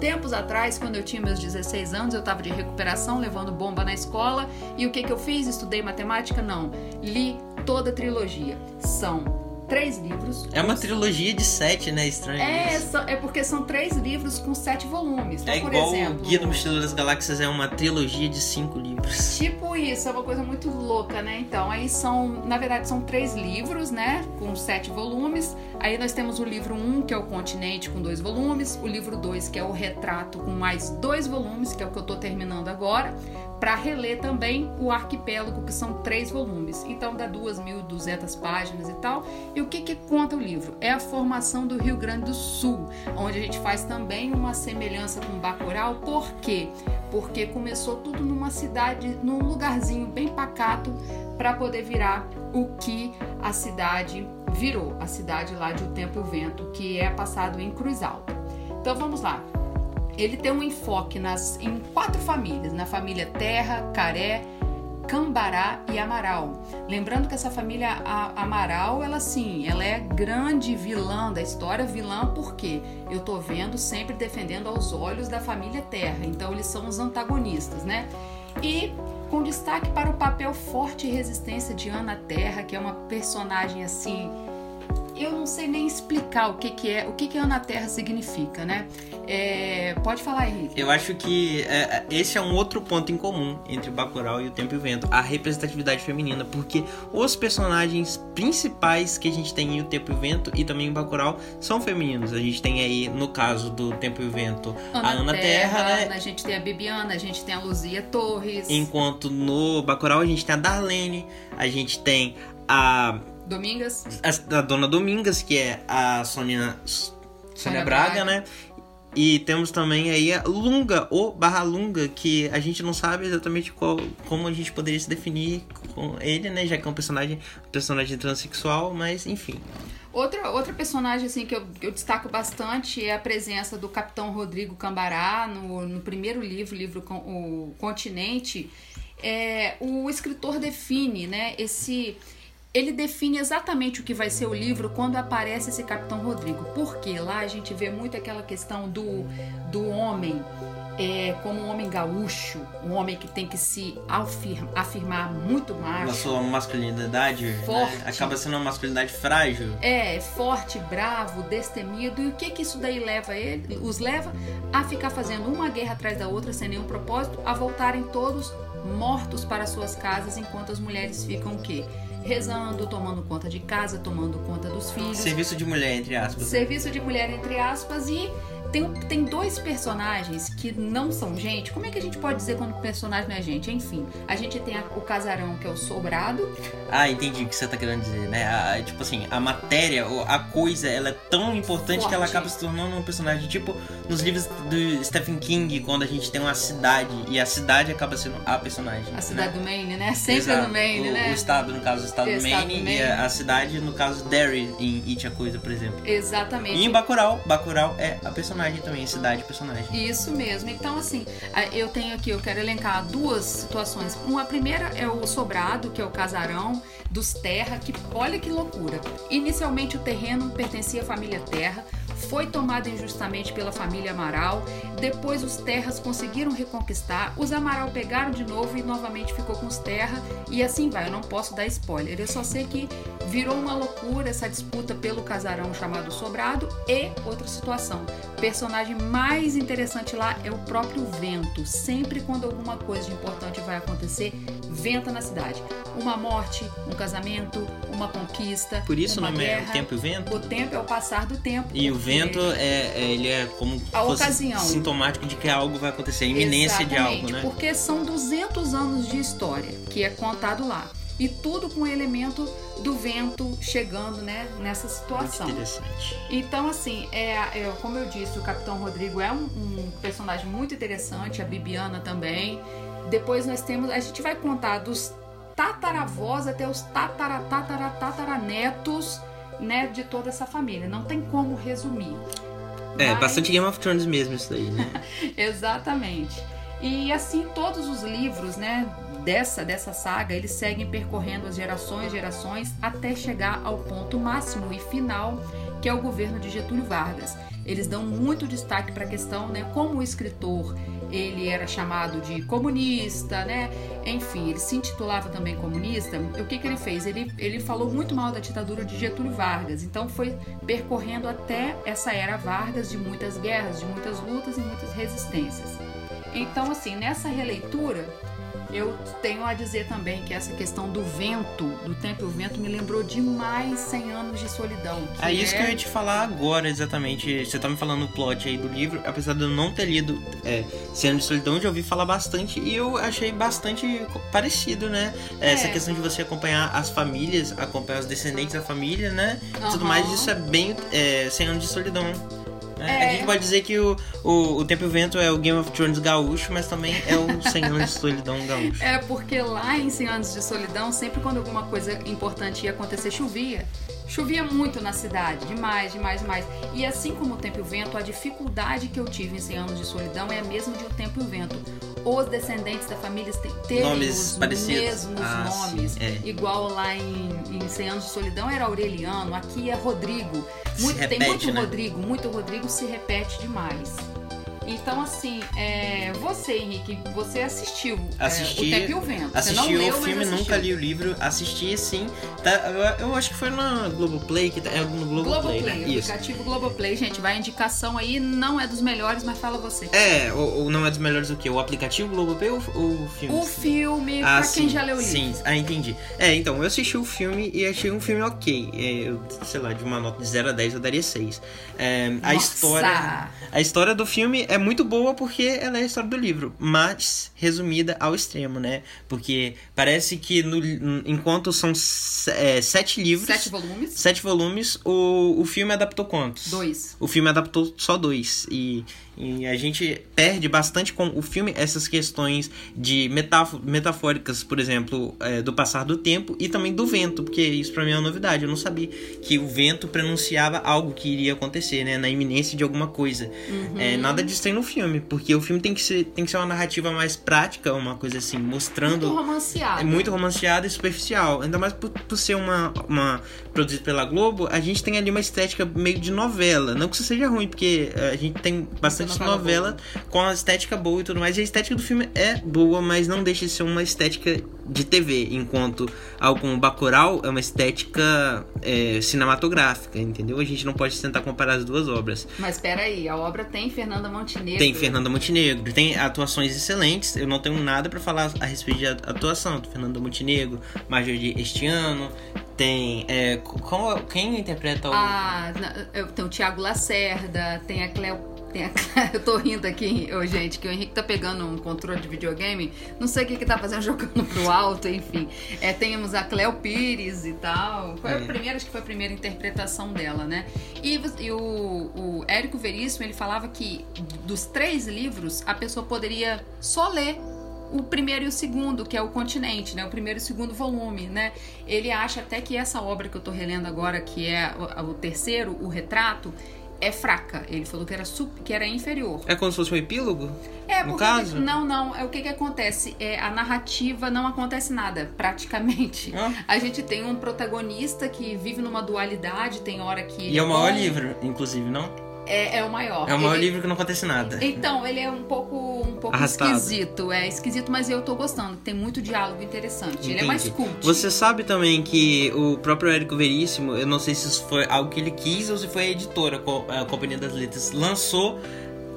tempos atrás, quando eu tinha meus 16 anos, eu estava de recuperação, levando bomba na escola. E o que, que eu fiz? Estudei matemática? Não. Li toda a trilogia. São três livros. É uma trilogia de sete, né? Estranho. É, isso. é porque são três livros com sete volumes. Então, É por igual exemplo, o Guia do Mochileiro das Galáxias é uma trilogia de cinco livros. Tipo isso, é uma coisa muito louca, né? Então, aí são, na verdade, são três livros, né? Com sete volumes. Aí nós temos o livro 1, um, que é o Continente, com dois volumes. O livro 2, que é o Retrato, com mais dois volumes, que é o que eu tô terminando agora. Pra reler também o Arquipélago, que são três volumes. Então dá 2.200 páginas e tal. E o que que conta o livro? É a formação do Rio Grande do Sul, onde a gente faz também uma semelhança com Bacurau. Por quê? Porque começou tudo numa cidade, num lugarzinho bem pacato, para poder virar o que a cidade virou, a cidade lá de O Tempo e o Vento, que é passado em Cruz Alta. Então vamos lá. Ele tem um enfoque nas, em quatro famílias, na família Terra, Caré, Cambará e Amaral. Lembrando que essa família a- Amaral, ela sim, ela é grande vilã da história, vilã porque eu tô vendo sempre defendendo aos olhos da família Terra. Então eles são os antagonistas, né? E com destaque para o papel forte e resistência de Ana Terra, que é uma personagem assim eu não sei nem explicar o que, que é, o que, que Ana Terra significa, né? É, pode falar, Henrique. Eu acho que é, esse é um outro ponto em comum entre Bacurau e o Tempo e o Vento, a representatividade feminina, porque os personagens principais que a gente tem em O Tempo e o Vento e também em Bacurau são femininos. A gente tem aí, no caso do Tempo e o Vento, a Ana Terra, né? A gente tem a Bibiana, a gente tem a Luzia Torres. Enquanto no Bacurau a gente tem a Darlene, a gente tem a, Domingas. a, a Dona Domingas, que é a Sônia, Sônia Braga, Braga. né? E temos também aí a Lunga, ou Barra Lunga, que a gente não sabe exatamente qual, como a gente poderia se definir com ele, né? Já que é um personagem, personagem transexual, mas enfim. Outra, outra personagem assim que eu, eu destaco bastante é a presença do Capitão Rodrigo Cambará no, no primeiro livro, livro o Continente. É, o escritor define, né, esse ele define exatamente o que vai ser o livro quando aparece esse Capitão Rodrigo. Porque lá a gente vê muito aquela questão do, do homem é, como um homem gaúcho, um homem que tem que se afirma- afirmar muito A macho. sua masculinidade né, Forte. acaba sendo uma masculinidade frágil. É, forte, bravo, destemido. E o que que isso daí leva ele, os leva a ficar fazendo uma guerra atrás da outra sem nenhum propósito, a voltarem todos mortos para suas casas, enquanto as mulheres ficam o quê? Rezando, tomando conta de casa, tomando conta dos filhos. Serviço de mulher, entre aspas. Serviço de mulher, entre aspas, e tem, tem dois personagens que não são gente. Como é que a gente pode dizer quando o personagem não é gente? Enfim, a gente tem a- o casarão, que é o sobrado, Ah, entendi o que você tá querendo dizer, né? A- tipo assim, a matéria, ou a coisa, ela é tão importante que ela Forte. acaba se tornando um personagem. Tipo, nos livros do Stephen King, quando a gente tem uma cidade e a cidade acaba sendo a personagem. a cidade né? do Maine, né? Sempre Exato. no Maine, o, né? O estado, no caso, o estado O do estado Maine, do e Maine. a, a cidade, no caso, Derry, em It a Coisa, por exemplo. Exatamente. E em Bacurau, Bacurau é a personagem também, a cidade personagem. Isso mesmo. Então, assim, eu tenho aqui, eu quero elencar duas situações. Uma, a primeira é o sobrado, que é o casarão dos Terra, que olha que loucura. Inicialmente o terreno pertencia à família Terra, foi tomado injustamente pela família Amaral. Depois os Terras conseguiram reconquistar, os Amaral pegaram de novo e novamente ficou com os Terra. E assim vai, eu não posso dar spoiler. Eu só sei que virou uma loucura essa disputa pelo casarão chamado Sobrado e outra situação. O personagem mais interessante lá é o próprio vento. Sempre quando alguma coisa de importante vai acontecer, venta na cidade. Uma morte, um casamento, uma conquista, Por isso o nome é guerra. o Tempo e o Vento. O tempo é o passar do tempo. E o porque- vento é, é- ele é como A ocasião. sintomático de que algo vai acontecer, a iminência de algo, né? Porque são 200 anos de história que é contado lá. E tudo com o elemento do vento chegando, né, nessa Muito situação. interessante. Então, assim, é, é, como eu disse, o Capitão Rodrigo é um, um personagem muito interessante, a Bibiana também. Depois nós temos, a gente vai contar dos tataravós até os tatara, tatara, tataranetos, né, de toda essa família. Não tem como resumir. É, Mas- bastante Game of Thrones mesmo isso daí, né? Exatamente. E assim, todos os livros, né, dessa, dessa saga, eles seguem percorrendo as gerações, gerações, até chegar ao ponto máximo e final, que é o governo de Getúlio Vargas. Eles dão muito destaque para a questão, né, como o escritor, ele era chamado de comunista, né? Enfim, ele se intitulava também comunista. O que, que ele fez? Ele, ele falou muito mal da ditadura de Getúlio Vargas. Então foi percorrendo até essa era Vargas de muitas guerras, de muitas lutas e muitas resistências. Então, assim, nessa releitura, eu tenho a dizer também que essa questão do vento, do tempo e o vento, me lembrou demais 100 anos de solidão. É isso é- que eu ia te falar agora, exatamente. Você tá me falando o plot aí do livro, apesar de eu não ter lido é, Cena de Solidão, já ouvi falar bastante e eu achei bastante parecido, né? Essa É. questão de você acompanhar as famílias, acompanhar os descendentes da família, né? Tudo Aham. mais, isso é bem é, 100 anos de solidão. Né? É. A gente pode dizer que o, o, o Tempo e o Vento é o Game of Thrones gaúcho, mas também é o 100 anos de solidão gaúcho. É porque lá em 100 anos de solidão, sempre quando alguma coisa importante ia acontecer, chovia. Chovia muito na cidade, demais, demais, demais. E assim como o tempo e o vento, a dificuldade que eu tive em 100 anos de solidão é a mesma de o tempo e o vento. Os descendentes da família te- terem Nomes os parecidos. mesmos Ah, nomes. sim, é. Igual lá em, em 100 anos de solidão era Aureliano, aqui é Rodrigo. Muito, tem repete, muito né? Rodrigo, muito Rodrigo se repete demais. Então, assim, é, você, Henrique, você assistiu é, Assisti- O Tempo e o Vento. você Assisti não leu, o filme, nunca li o livro, assisti sim. Tá, eu, eu acho que foi na Globoplay, que tá, é no Globoplay, Globoplay, né? Isso. aplicativo Globoplay, gente, vai a indicação aí, não é dos melhores, mas fala você. É, ou, ou não é dos melhores do que? O aplicativo Globoplay ou ou o filme? O filme, Ah, pra quem sim, já leu o livro. Sim, ah, entendi. É, então, eu assisti o filme e achei um filme ok. É, eu, sei lá, de uma nota de 0 a 10 eu daria 6. É, a história. A história do filme é muito boa porque ela é a história do livro, mas resumida ao extremo, né? Porque parece que no, enquanto são é, sete livros, Sete volumes. sete volumes, o, o filme adaptou quantos? Dois. O filme adaptou só dois. E, e a gente perde bastante com o filme essas questões de metafóricas, por exemplo, é, do passar do tempo e também do vento, porque isso pra mim é uma novidade. Eu não sabia que o vento pronunciava algo que iria acontecer, né? Na iminência de alguma coisa. Uhum. É, nada disso tem no filme, porque o filme tem que, ser, tem que ser uma narrativa mais prática, uma coisa assim, mostrando. Muito romanceado. É muito romanceada e superficial. Ainda mais por, por ser uma, uma produzida pela Globo, a gente tem ali uma estética meio de novela. Não que isso seja ruim, porque eh, a gente tem bastante novela novela com a estética boa e tudo mais. E a estética do filme é boa, mas não deixa de ser uma estética de TV. Enquanto algo como Bacurau é uma estética eh, cinematográfica, entendeu? A gente não pode tentar comparar as duas obras. Mas peraí, a obra tem Fernanda Montenegro. Tem Fernanda Montenegro, tem atuações excelentes. Eu não tenho nada pra falar a respeito de atuação. Fernanda Montenegro, Marjorie este ano. Tem. É, como, quem interpreta o. Ah, tem o Thiago Lacerda, tem a Cleo. Eu tô rindo aqui, gente, que o Henrique tá pegando um controle de videogame. Não sei o que que tá fazendo, jogando pro alto, enfim. É, temos a Cleo Pires e tal. Foi É. a primeira, acho que foi a primeira interpretação dela, né? E, e o, o Érico Veríssimo, ele falava que dos três livros, a pessoa poderia só ler o primeiro e o segundo, que é o Continente, né? O primeiro e o segundo volume, né? Ele acha até que essa obra que eu tô relendo agora, que é o, o terceiro, o Retrato, é fraca. Ele falou que era, que era inferior. É como se fosse um epílogo? É, No caso? não, não, é o que que acontece? É a narrativa não acontece nada, praticamente. Ah. A gente tem um protagonista que vive numa dualidade, tem hora que E é o maior livro, inclusive, não? É, é o maior. É o maior Ele- livro que não acontece nada. Então, ele é um pouco, um pouco Arrastado. esquisito. É esquisito, mas eu tô gostando. Tem muito diálogo interessante. Ele é mais Entendi. cult. Você sabe também que o próprio Érico Veríssimo, eu não sei se isso foi algo que ele quis ou se foi a editora, a Companhia das Letras, lançou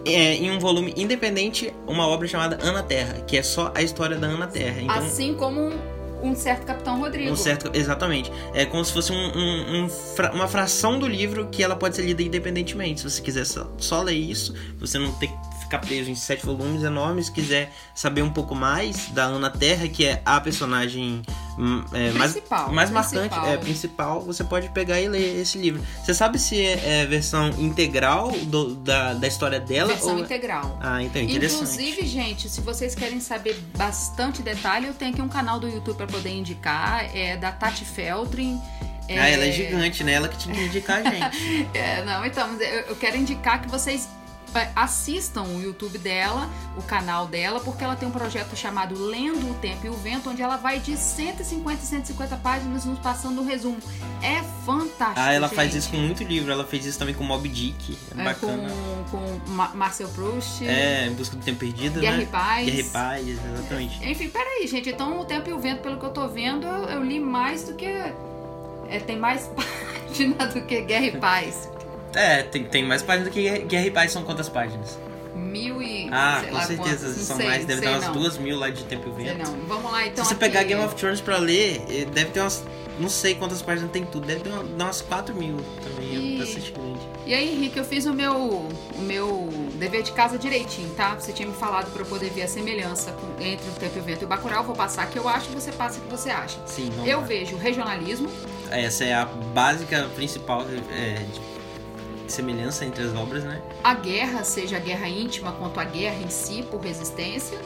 é, em um volume independente uma obra chamada Ana Terra, que é só a história da Ana Terra. Então, Assim como um, certo Capitão Rodrigo. um certo, exatamente. É como se fosse um- um- um uma fração do livro que ela pode ser lida independentemente. Se você quiser só, só ler isso, você não que ficar preso em sete volumes enormes. Se quiser saber um pouco mais da Ana Terra, que é a personagem hum, é, mais, Principal, mais principal. marcante, é principal, você pode pegar e ler esse livro. Você sabe se é, é versão integral do- da, da história dela? Versão ou... integral. Ah, então interessante. Inclusive, gente, se vocês querem saber bastante detalhe, eu tenho aqui um canal do YouTube pra poder indicar. É da Tati Feltrin. Ah, ela é gigante, né? Ela que tinha que indicar a gente. É, não, então, mas eu, eu quero indicar que vocês é, assistam o YouTube dela, o canal dela, porque ela tem um projeto chamado Lendo o Tempo e o Vento, onde ela vai de 150 e 150 páginas nos passando um resumo. É fantástico. Ah, ela faz gente. isso com muito livro. Ela fez isso também com Mob Dick. É, É, bacana. com, com Ma- Marcel Proust. É, Em Busca do Tempo Perdido, Guerra né? e Paz. Guerra e Paz, exatamente. Enfim, peraí, gente. Então, o Tempo e o Vento, pelo que eu tô vendo, eu, eu li mais do que. é, tem mais página do que Guerra e Paz. É, tem, tem mais páginas do que Guerra- e Paz, são quantas páginas? Mil e. Ah, sei com certeza, quantas, não são sei, mais, deve sei dar umas não. duas mil lá de Tempo e Sei Vento. não. Vamos lá, então. Se você aqui- pegar Game of Thrones pra ler, eh, deve ter umas. Não sei quantas páginas tem tudo, deve ter umas 4 mil também. É bastante grande. E aí, Henrique, eu fiz o meu, o meu dever de casa direitinho, tá? Você tinha me falado pra eu poder ver a semelhança com- entre o Tempo e o Vento e o Bacurau. Eu vou passar que eu acho, você passa o que você acha. Sim, Eu lá. vejo regionalismo, Essa é a básica principal é, de semelhança entre as obras, né? a guerra, seja a guerra íntima quanto a guerra em si por resistência,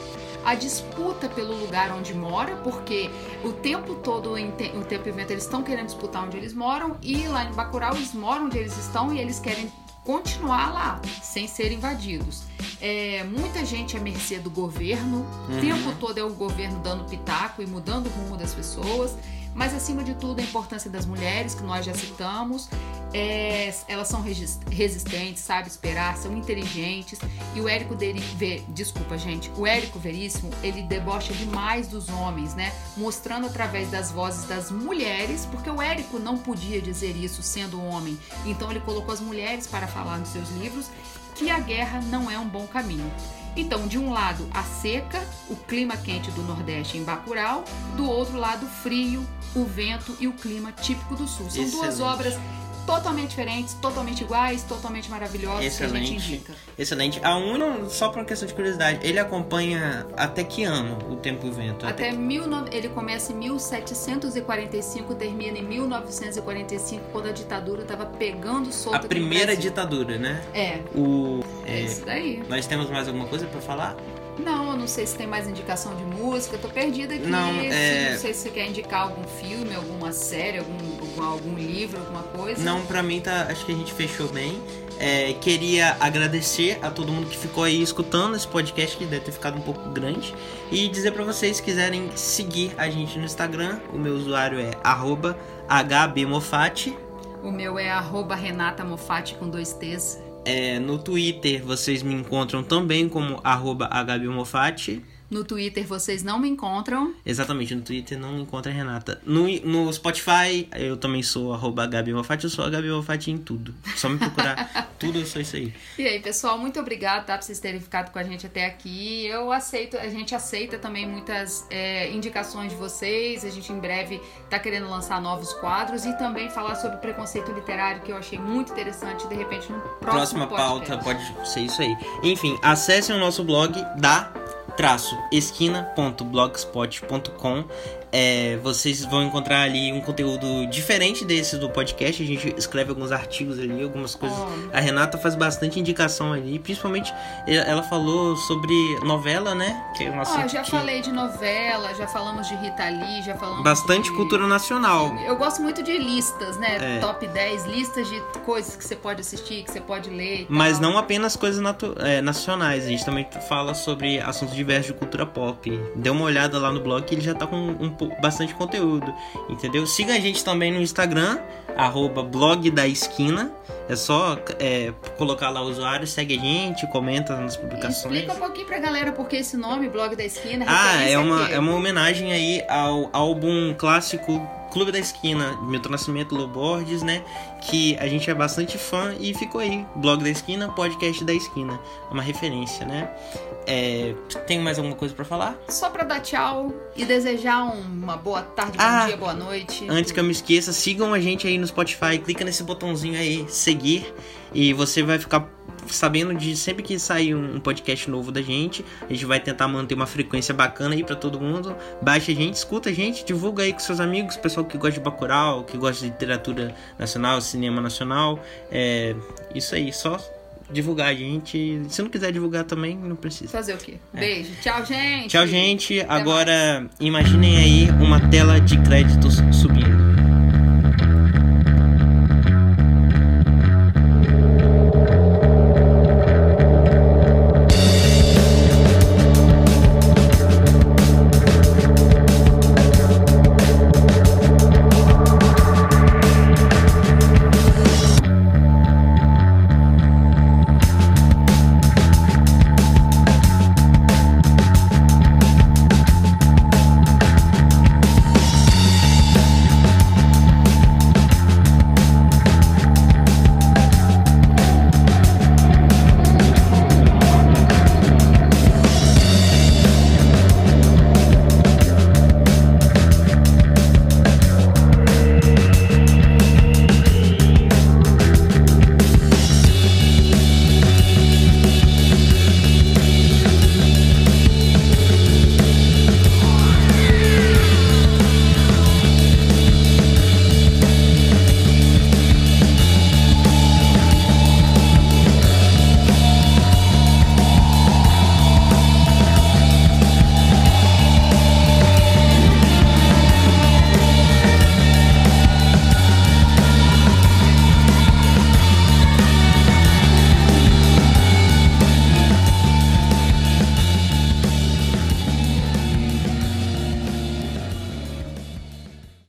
a disputa pelo lugar onde mora, porque o tempo todo em te- o tempo e o vento eles estão querendo disputar onde eles moram e lá em Bacurau eles moram onde eles estão e eles querem continuar lá sem ser invadidos. É, muita gente é mercê do governo, o Uhum. tempo todo é o governo dando pitaco e mudando o rumo das pessoas. Mas acima de tudo a importância das mulheres, que nós já citamos, é, elas são resistentes, sabem esperar, são inteligentes. E o Érico Deri, Ve- desculpa, gente, o Érico Veríssimo, ele debocha demais dos homens, né? Mostrando através das vozes das mulheres, porque o Érico não podia dizer isso sendo homem. Então ele colocou as mulheres para falar nos seus livros que a guerra não é um bom caminho. Então, de um lado, a seca, o clima quente do Nordeste em Bacurau, do outro lado, frio, o vento e o clima típico do Sul. São duas Excelente. obras totalmente diferentes, totalmente iguais, totalmente maravilhosas que a gente Excelente. indica. Excelente. A Uno, só por uma questão de curiosidade, ele acompanha até que ano o Tempo e o Vento? Até mil, no- ele começa em 1745, termina em 1945, quando a ditadura estava pegando solta a primeira ditadura, né? É, O, é é, isso daí. nós temos mais alguma coisa pra falar? Não, eu não sei se tem mais indicação de música, eu tô perdida aqui. Não, é- não sei se você quer indicar algum filme, alguma série, algum, algum, livro, alguma coisa. Não, pra mim tá. Acho que a gente fechou bem. É, queria agradecer a todo mundo que ficou aí escutando esse podcast, que deve ter ficado um pouco grande. E dizer pra vocês, se quiserem seguir a gente no Instagram, o meu usuário é arroba hbmofati. O meu é arroba Renata Mofatti com dois T's. É, no Twitter vocês me encontram também como arroba hbmofati. No Twitter vocês não me encontram. Exatamente, no Twitter não encontra a Renata. No, no Spotify, eu também sou arroba Gabi Malfatti, eu sou a Gabi Malfatti em tudo. Só me procurar, tudo eu sou isso aí. E aí, pessoal, muito obrigada tá, por vocês terem ficado com a gente até aqui. Eu aceito, a gente aceita também muitas é, indicações de vocês. A gente em breve tá querendo lançar novos quadros e também falar sobre preconceito literário, que eu achei muito interessante. De repente, no próximo Próxima pauta podcast. pode ser isso aí. Enfim, acessem o nosso blog da traço esquina.blogspot.com é, vocês vão encontrar ali um conteúdo diferente desse do podcast. A gente escreve alguns artigos ali, algumas coisas. Oh. A Renata faz bastante indicação ali, principalmente ela falou sobre novela, né? Que é Ó, assunto já que- falei de novela, já falamos de Rita Lee, já falamos bastante de- cultura nacional. Eu gosto muito de listas, né? É. Top 10, listas de coisas que você pode assistir, que você pode ler. Mas não apenas coisas natu- é, nacionais, a gente também fala sobre assuntos diversos de cultura pop. Dê uma olhada lá no blog que ele já tá com um, bastante conteúdo, entendeu? Siga a gente também no Instagram, arroba blog da esquina. É só é, colocar lá o usuário, segue a gente, comenta nas publicações. Explica um pouquinho pra galera por que esse nome, Blog da Esquina. Ah, é uma, é uma homenagem aí ao álbum clássico Clube da Esquina, Milton Nascimento Lô Borges, né? Que a gente é bastante fã e ficou aí. Blog da Esquina, podcast da Esquina. É uma referência, né? É, tem mais alguma coisa pra falar? Só pra dar tchau e desejar um- uma boa tarde, bom Ah, dia, boa noite. Antes que eu me esqueça, sigam a gente aí no Spotify, clica nesse botãozinho aí, seguir, e você vai ficar sabendo de sempre que sair um podcast novo da gente. A gente vai tentar manter uma frequência bacana aí pra todo mundo. Baixa a gente, escuta a gente, divulga aí com seus amigos, pessoal que gosta de Bacurau, que gosta de literatura nacional, cinema nacional. É isso aí, só divulgar a gente. Se não quiser divulgar também, não precisa. Fazer o quê? Beijo. Tchau, gente. Tchau, gente. Agora imaginem aí uma tela de créditos.